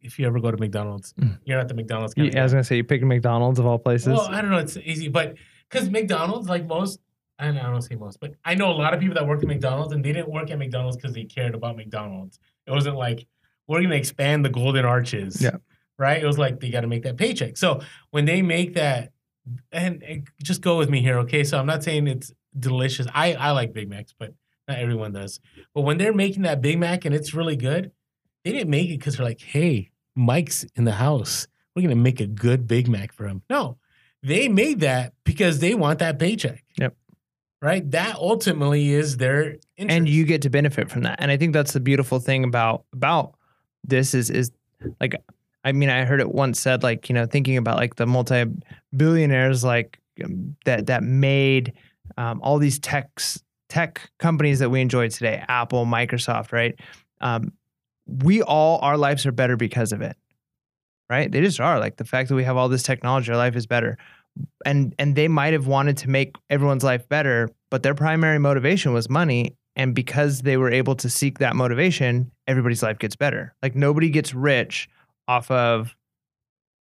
if, you ever go to McDonald's, Mm. you're not the McDonald's You, of I was gonna say you picked McDonald's of all places. Well, I don't know. It's easy, but because McDonald's, like most, I don't, I don't say most, but I know a lot of people that worked at McDonald's, and they didn't work at McDonald's because they cared about McDonald's. It wasn't like we're going to expand the golden arches. Yeah. Right. It was like they got to make that paycheck. So when they make that, and, and just go with me here, okay? So I'm not saying it's delicious. I I like Big Macs, but not everyone does. But when they're making that Big Mac and it's really good, they didn't make it because they're like, hey, Mike's in the house. We're gonna make a good Big Mac for him. No, they made that because they want that paycheck. Yep. Right. That ultimately is their interest. and you get to benefit from that. And I think that's the beautiful thing about about this is is like I mean I heard it once said like you know thinking about like the multi billionaires like um, that that made um, all these techs tech companies that we enjoy today Apple Microsoft right um, we all our lives are better because of it right they just are like the fact that we have all this technology our life is better and and they might have wanted to make everyone's life better but their primary motivation was money. And because they were able to seek that motivation everybody's life gets better. Like nobody gets rich off of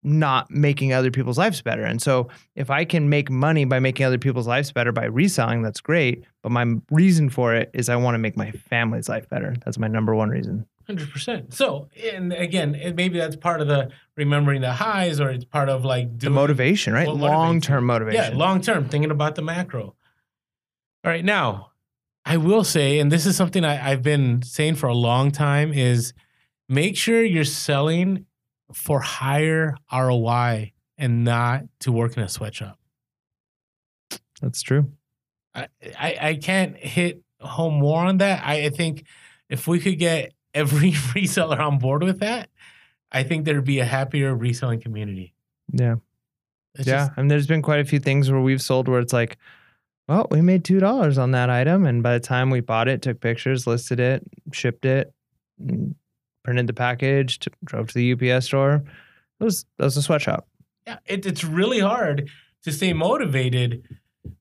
not making other people's lives better. And so if i can make money by making other people's lives better by reselling that's great. But my reason for it is i want to make my family's life better. That's my number one reason Hundred percent. So, and again, it, maybe that's part of the remembering the highs, or it's part of like the motivation right you. long-term motivation Yeah, long term, thinking about the macro. All right, now I will say, and this is something I, I've been saying for a long time, is make sure you're selling for higher ROI and not to work in a sweatshop. that's true I, I, I can't hit home more on that. I, I think if we could get every (laughs) reseller on board with that, I think there'd be a happier reselling community. yeah It's yeah, just- and there's been quite a few things where we've sold where it's like, well, we made two dollars on that item, and by the time we bought it, took pictures, listed it, shipped it, mm, printed the package, t- drove to the UPS store. It was that was a sweatshop. yeah, it, it's really hard to stay motivated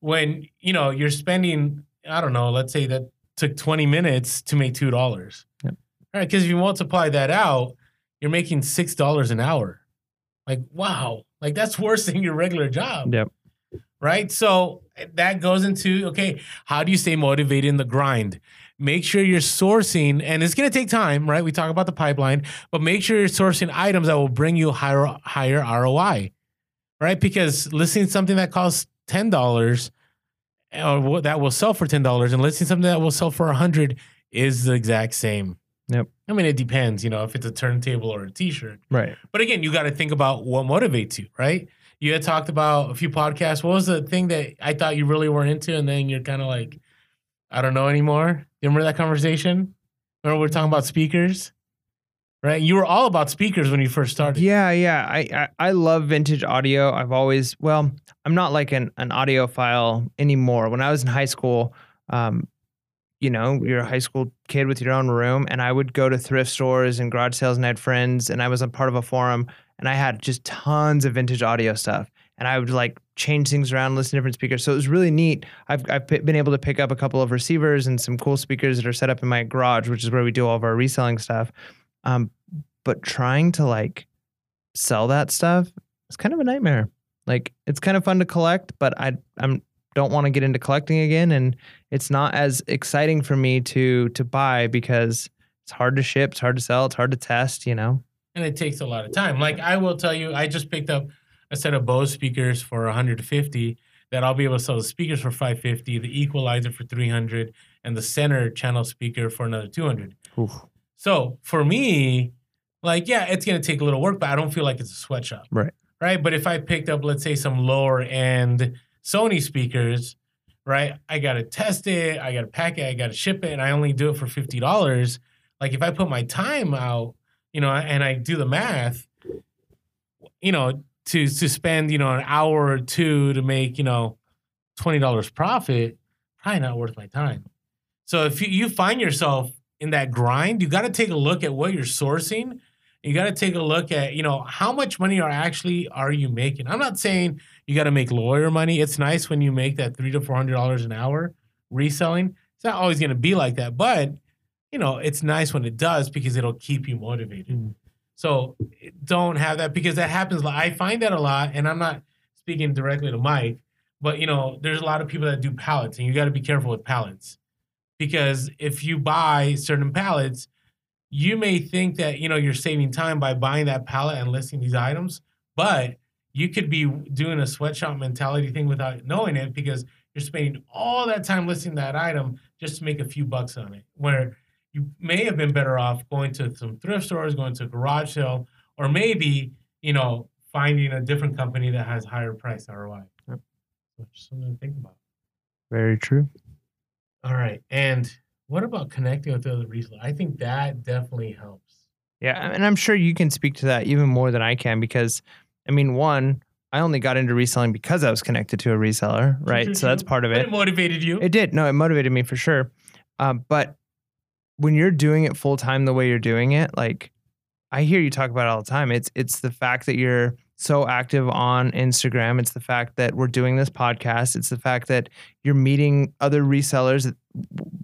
when you know you're spending. I don't know. Let's say that took 20 minutes to make two dollars. Right, because if you multiply that out, you're making six dollars an hour. Like wow, like that's worse (laughs) than your regular job. Yep. right? So eh, that goes into okay, how do you stay motivated in the grind? make sure you're sourcing, and it's going to take time, right? We talk about the pipeline, but make sure you're sourcing items that will bring you higher higher ROI, right? Because listing something that costs ten dollars or that will sell for ten dollars, and listing something that will sell for a hundred is the exact same. Yep. I mean, it depends, you know, if it's a turntable or a T-shirt. Right. But again, you got to think about what motivates you, right? You had talked about a few podcasts. What was the thing that I thought you really weren't into, and then you're kind of like, I don't know anymore. You remember that conversation? Remember we are talking about speakers, right? You were all about speakers when you first started. Yeah, yeah. I, I I love vintage audio. I've always well, I'm not like an an audiophile anymore. When I was in high school, um, you know, you're a high school kid with your own room, and I would go to thrift stores and garage sales, and I had friends, and I was a part of a forum, and I had just tons of vintage audio stuff, and I would like change things around, listen to different speakers. So it was really neat. I've I've been able to pick up a couple of receivers and some cool speakers that are set up in my garage, which is where we do all of our reselling stuff. Um, but trying to like sell that stuff is kind of a nightmare. Like it's kind of fun to collect, but I I'm don't want to get into collecting again and it's not as exciting for me to to buy because it's hard to ship, it's hard to sell, it's hard to test, you know. And it takes a lot of time. Like I will tell you, I just picked up a set of Bose speakers for 150 that I'll be able to sell the speakers for 550, the equalizer for 300, and the center channel speaker for another 200. Oof. So for me, like, yeah, it's gonna take a little work, but I don't feel like it's a sweatshop. Right. Right. But if I picked up, let's say, some lower end Sony speakers, right? I got to test it, I got to pack it, I got to ship it, and I only do it for fifty dollars. Like if I put my time out, you know, and I do the math, you know, to to spend you know an hour or two to make you know twenty dollars profit, probably not worth my time. So if you, you find yourself in that grind, you got to take a look at what you're sourcing. You got to take a look at you know how much money are actually are you making. I'm not saying you got to make lawyer money. It's nice when you make that three to four hundred dollars an hour reselling. It's not always going to be like that, but you know it's nice when it does because it'll keep you motivated. Mm. So don't have that because that happens. I find that a lot, and I'm not speaking directly to Mike, but you know there's a lot of people that do pallets, and you got to be careful with pallets because if you buy certain pallets, you may think that you know you're saving time by buying that pallet and listing these items, but you could be doing a sweatshop mentality thing without knowing it because you're spending all that time listing that item just to make a few bucks on it. Where you may have been better off going to some thrift stores, going to a garage sale, or maybe, you know, finding a different company that has higher price ROI. Yep. Just something to think about. Very true. All right. And what about connecting with other resellers? I think that definitely helps. Yeah, and I'm sure you can speak to that even more than I can because I mean, one, I only got into reselling because I was connected to a reseller, right? so that's (laughs) part of it. It motivated you. It did. No, it motivated me for sure. Um, but when you're doing it full time the way you're doing it, like I hear you talk about it all the time. It's it's the fact that you're so active on Instagram. It's the fact that we're doing this podcast. It's the fact that you're meeting other resellers.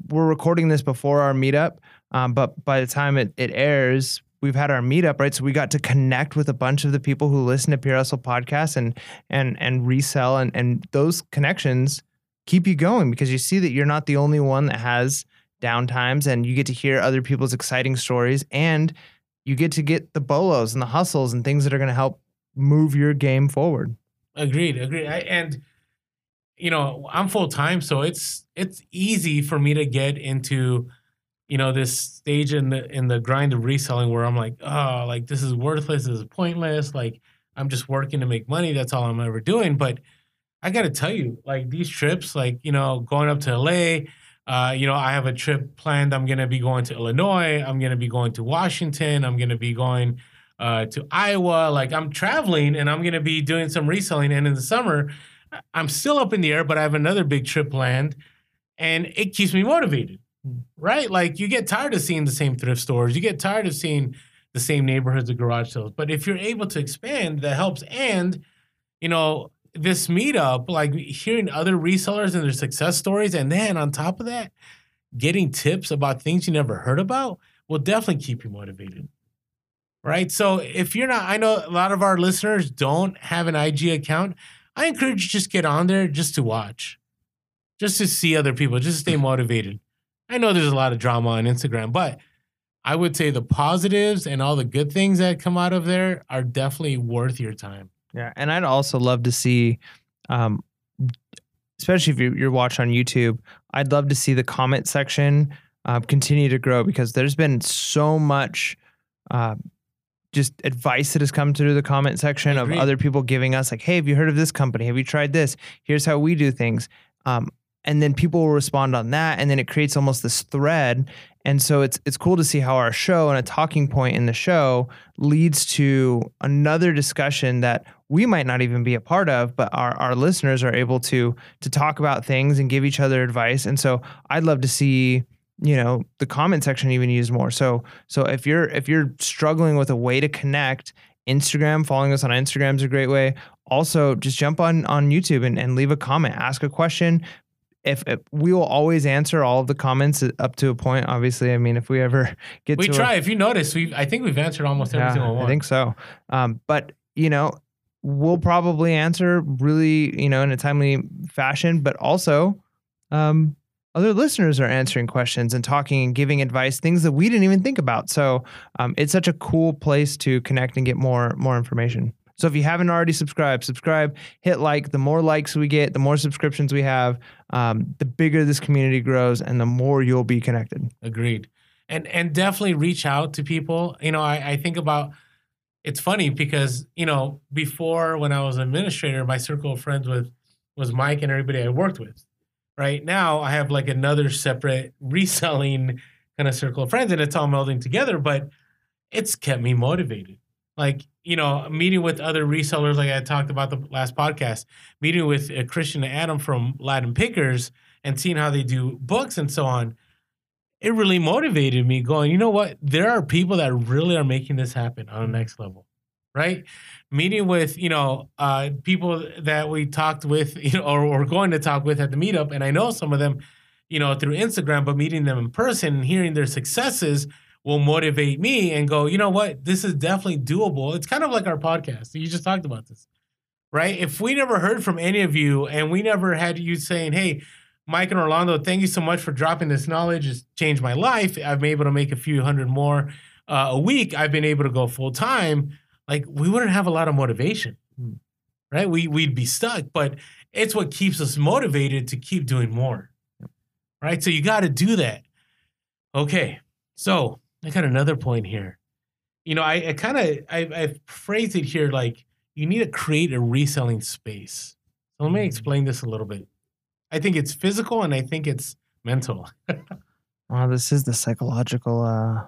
We're recording this before our meetup, um, but by the time it, it airs, we've had our meetup, right? So we got to connect with a bunch of the people who listen to Pure Hustle podcast and and and resell and and those connections keep you going because you see that you're not the only one that has downtimes and you get to hear other people's exciting stories and you get to get the bolos and the hustles and things that are going to help move your game forward. Agreed, agreed. I, and you know, I'm full time, so it's it's easy for me to get into you know this stage in the in the grind of reselling where I'm like, oh, like this is worthless, this is pointless. Like I'm just working to make money. That's all I'm ever doing. But I got to tell you, like these trips, like you know, going up to LA. Uh, you know, I have a trip planned. I'm gonna be going to Illinois. I'm gonna be going to Washington. I'm gonna be going uh, to Iowa. Like I'm traveling, and I'm gonna be doing some reselling. And in the summer, I'm still up in the air, but I have another big trip planned, and it keeps me motivated right? Like you get tired of seeing the same thrift stores, you get tired of seeing the same neighborhoods of garage sales. But if you're able to expand, that helps. And you know, this meetup, like hearing other resellers and their success stories, and then on top of that, getting tips about things you never heard about will definitely keep you motivated. Right. So if you're not, I know a lot of our listeners don't have an IG account. I encourage you just get on there just to watch, just to see other people, just stay (laughs) motivated I know there's a lot of drama on Instagram, but I would say the positives and all the good things that come out of there are definitely worth your time. Yeah, and I'd also love to see, um, especially if you're, you're watching on YouTube, I'd love to see the comment section uh, continue to grow because there's been so much. Uh, just advice that has come through the comment section of other people giving us like, "Hey, have you heard of this company? Have you tried this? Here's how we do things." Um, and then people will respond on that, and then it creates almost this thread. And so it's it's cool to see how our show and a talking point in the show leads to another discussion that we might not even be a part of, but our, our listeners are able to to talk about things and give each other advice. And so I'd love to see you know the comment section even used more so so if you're if you're struggling with a way to connect instagram following us on instagram is a great way also just jump on on youtube and, and leave a comment ask a question if, if, we will always answer all of the comments up to a point obviously i mean if we ever (laughs) get we try a, if you notice we i think we've answered almost every yeah, single one i think so um, but you know we'll probably answer really you know in a timely fashion but also um, other listeners are answering questions and talking and giving advice, things that we didn't even think about. So um, it's such a cool place to connect and get more more information. So if you haven't already subscribed, subscribe, hit like. The more likes we get, the more subscriptions we have, um, the bigger this community grows, and the more you'll be connected. Agreed. And and definitely reach out to people. You know, I, I think about. It's funny because you know before when I was an administrator, my circle of friends with was Mike and everybody I worked with right now I have like another separate (laughs) reselling kind of circle of friends and it's all melding together, but it's kept me motivated. Like, you know, meeting with other resellers, like I talked about the last podcast, meeting with uh, Christian and Adam from Latin Pickers and seeing how they do books and so on. It really motivated me going, you know what? There are people that really are making this happen on the next level right? Meeting with, you know, uh, people that we talked with, (laughs) you know, or we're going to talk with at the meetup. And I know some of them, you know, through Instagram, but meeting them in person and hearing their successes will motivate me and go, you know what, this is definitely doable. It's kind of like our podcast. You just talked about this, right? If we never heard from any of you and we never had you saying, hey, Mike and Orlando, thank you so much for dropping this knowledge. It's changed my life. I've been able to make a few hundred more uh, a week. I've been able to go full time like we wouldn't have a lot of motivation, hmm. right? We we'd be stuck, but it's what keeps us motivated to keep doing more, right? So you got to do that. Okay, so I got another point here. You know, I, I kind of I, I phrased it here like you need to create a reselling space. So let me hmm. explain this a little bit. I think it's physical and I think it's mental. (laughs) oh, this is the psychological uh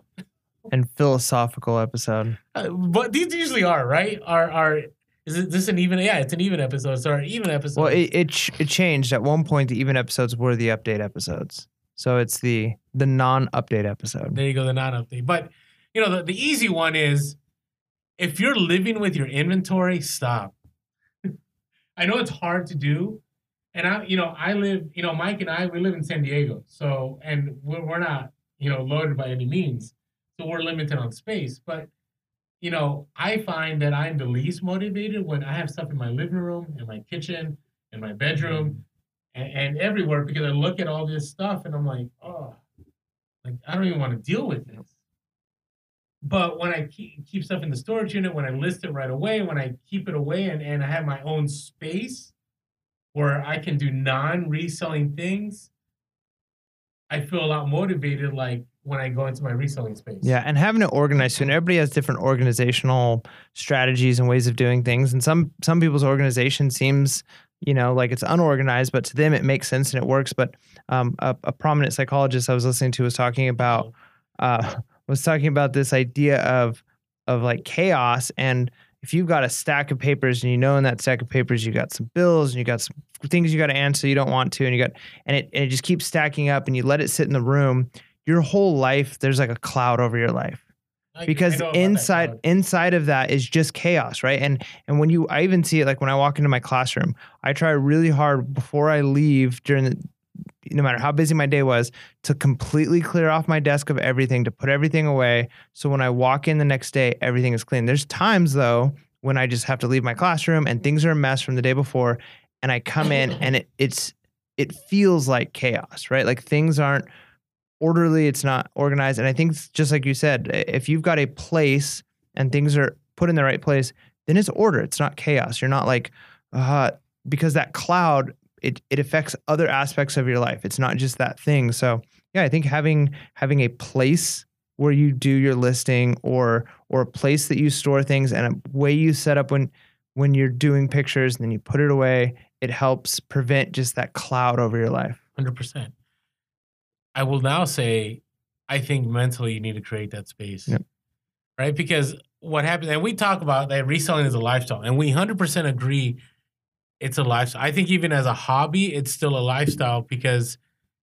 and philosophical episode. Uh, but these usually are right. Are are is it this an even? Yeah, it's an even episode. So our even episode. Well, it it, ch- it changed at one point. The even episodes were the update episodes. So it's the the non-update episode. There you go, the non-update. But you know, the, the easy one is if you're living with your inventory, stop. (laughs) I know it's hard to do, and I, you know, I live, you know, Mike and I, we live in San Diego, so and we're, we're not, you know, loaded by any means so we're limited on space. But you know, I find that I'm the least motivated when I have stuff in my living room, in my kitchen, in my bedroom, and, and everywhere because I look at all this stuff and I'm like, oh, like I don't even want to deal with this. But when I keep, keep stuff in the storage unit, when I list it right away, when I keep it away and, and I have my own space where I can do non reselling things, I feel a lot motivated. Like, when I go into my reselling space. Yeah, and having it organized and everybody has different organizational strategies and ways of doing things. And some some people's organization seems, you know, like it's unorganized, but to them it makes sense and it works. But um, a, a, prominent psychologist I was listening to was talking about uh, (laughs) was talking about this idea of of like chaos. And if you've got a stack of papers and you know in that stack of papers you got some bills and you got some things you got to answer you don't want to and you got and it, and it just keeps stacking up and you let it sit in the room your whole life there's like a cloud over your life because inside inside of that is just chaos right? And and when you i even see it like when i walk into my classroom i try really hard before i leave during the no matter how busy my day was to completely clear off my desk of everything to put everything away. So when i walk in the next day everything is clean. There's times though when i just have to leave my classroom and things are a mess from the day before and i come in and it, it's it feels like chaos right? Like things aren't orderly, it's not organized. And I think just like you said, if you've got a place and things are put in the right place, then it's order. It's not chaos. You're not like, uh, because that cloud, it it affects other aspects of your life. It's not just that thing. So yeah, I think having having a place where you do your listing or or a place that you store things and a way you set up when when you're doing pictures and then you put it away, it helps prevent just that cloud over your life. 100%. I will now say, I think mentally you need to create that space. Yep. Right? Because what happens, and we talk about that reselling is a lifestyle, and we 100% agree it's a lifestyle. I think even as a hobby, it's still a lifestyle because,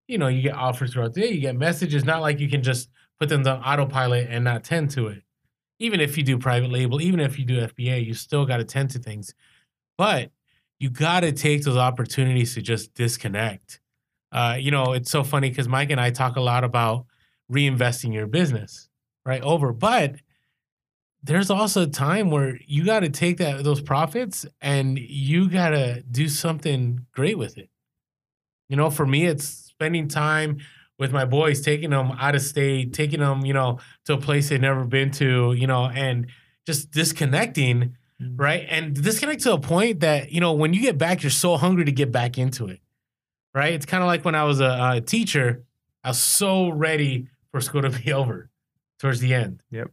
you know, you get offers throughout the day, you get messages, not like you can just put them on autopilot and not tend to it. Even if you do private label, even if you do FBA, you still got to tend to things. But you got to take those opportunities to just disconnect. Uh, you know, it's so funny because Mike and I talk a lot about reinvesting your business, right? Over, but there's also a time where you got to take that those profits and you got to do something great with it. You know, for me, it's spending time with my boys, taking them out of state, taking them, you know, to a place they've never been to, you know, and just disconnecting, mm-hmm. right? And disconnect to a point that, you know, when you get back, you're so hungry to get back into it, right? It's kind of like when I was a, a teacher, I was so ready for school to be (laughs) over towards the end. Yep.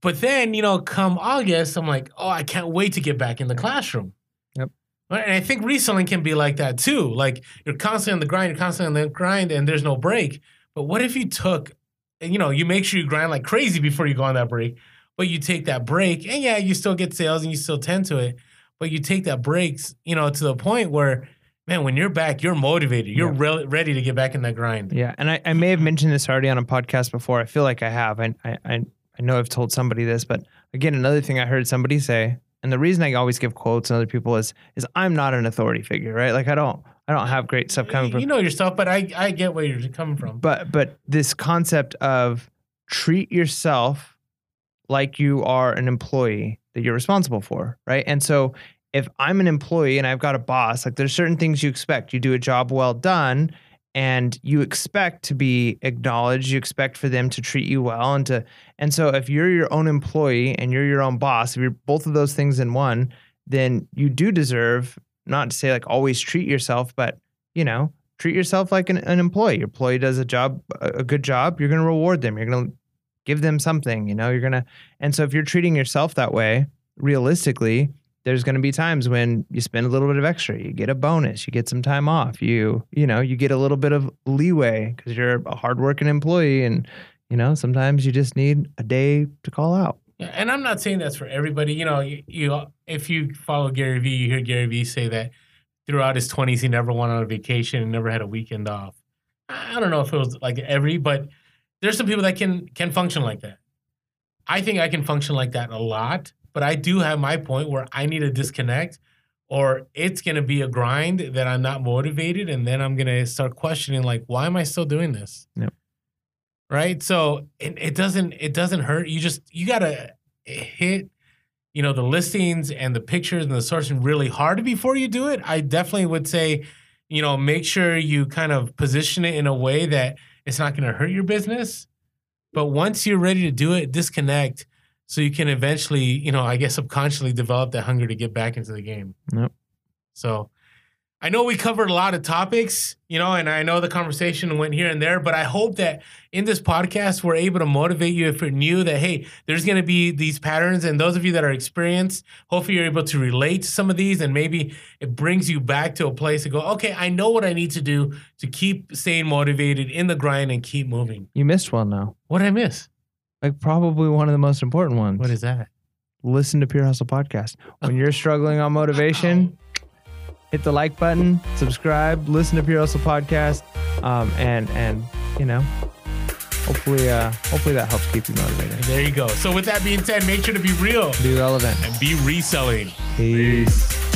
But then, you know, come August, I'm like, oh, I can't wait to get back in the classroom. Yep. And I think reselling can be like that too. Like you're constantly on the grind, you're constantly on the grind, and there's no break. But what if you took, you know, you make sure you grind like crazy before you go on that break, but you take that break, and yeah, you still get sales and you still tend to it, but you take that breaks, you know, to the point where, man, when you're back, you're motivated, you're re- ready to get back in that grind. Yeah, and I, I may have mentioned this already on a podcast before. I feel like I have. I, I, I know I've told somebody this, but again, another thing I heard somebody say and the reason I always give quotes on other people is is I'm not an authority figure, right? Like I don't I don't have great stuff coming you from. You know yourself, but I I get where you're coming from. But but this concept of treat yourself like you are an employee that you're responsible for, right? And so if I'm an employee and I've got a boss, like there's certain things you expect. You do a job well done and you expect to be acknowledged. You expect for them to treat you well and to and so if you're your own employee and you're your own boss if you're both of those things in one then you do deserve not to say like always treat yourself but you know treat yourself like an, an employee. Your employee does a job a good job you're going to reward them. You're going to give them something you know you're going to and so if you're treating yourself that way realistically there's going to be times when you spend a little bit of extra you get a bonus you get some time off you you know you get a little bit of leeway because you're a hardworking employee and you know sometimes you just need a day to call out. And i'm not saying that's for everybody you know you, you if you follow gary vee you hear gary vee say that throughout his 20s he never went on a vacation and never had a weekend off. I don't know if it was like every but there's some people that can can function like that. I think i can function like that a lot but I do have my point where I need to disconnect or it's going to be a grind that I'm not motivated. And then I'm going to start questioning, like, why am I still doing this? Yep. Right. So it, it doesn't, it doesn't hurt. You just, you got to hit, you know, the listings and the pictures and the sourcing really hard before you do it. I definitely would say, you know, make sure you kind of position it in a way that it's not going to hurt your business. But once you're ready to do it, disconnect so you can eventually, you know, I guess subconsciously develop that hunger to get back into the game. Yep. So I know we covered a lot of topics, you know, and I know the conversation went here and there, but I hope that in this podcast, we're able to motivate you if you're new that, hey, there's going to be these patterns. And those of you that are experienced, hopefully you're able to relate to some of these and maybe it brings you back to a place to go, okay, I know what I need to do to keep staying motivated in the grind and keep moving. You missed one now. What did I miss? Like probably one of the most important ones. What is that? Listen to Pure Hustle Podcast. When you're struggling on motivation, hit the like button, subscribe, listen to Pure Hustle Podcast, um, and and you know, hopefully, uh, hopefully that helps keep you motivated. There you go. So with that being said, make sure to be real, be relevant, and be reselling. Peace. Peace.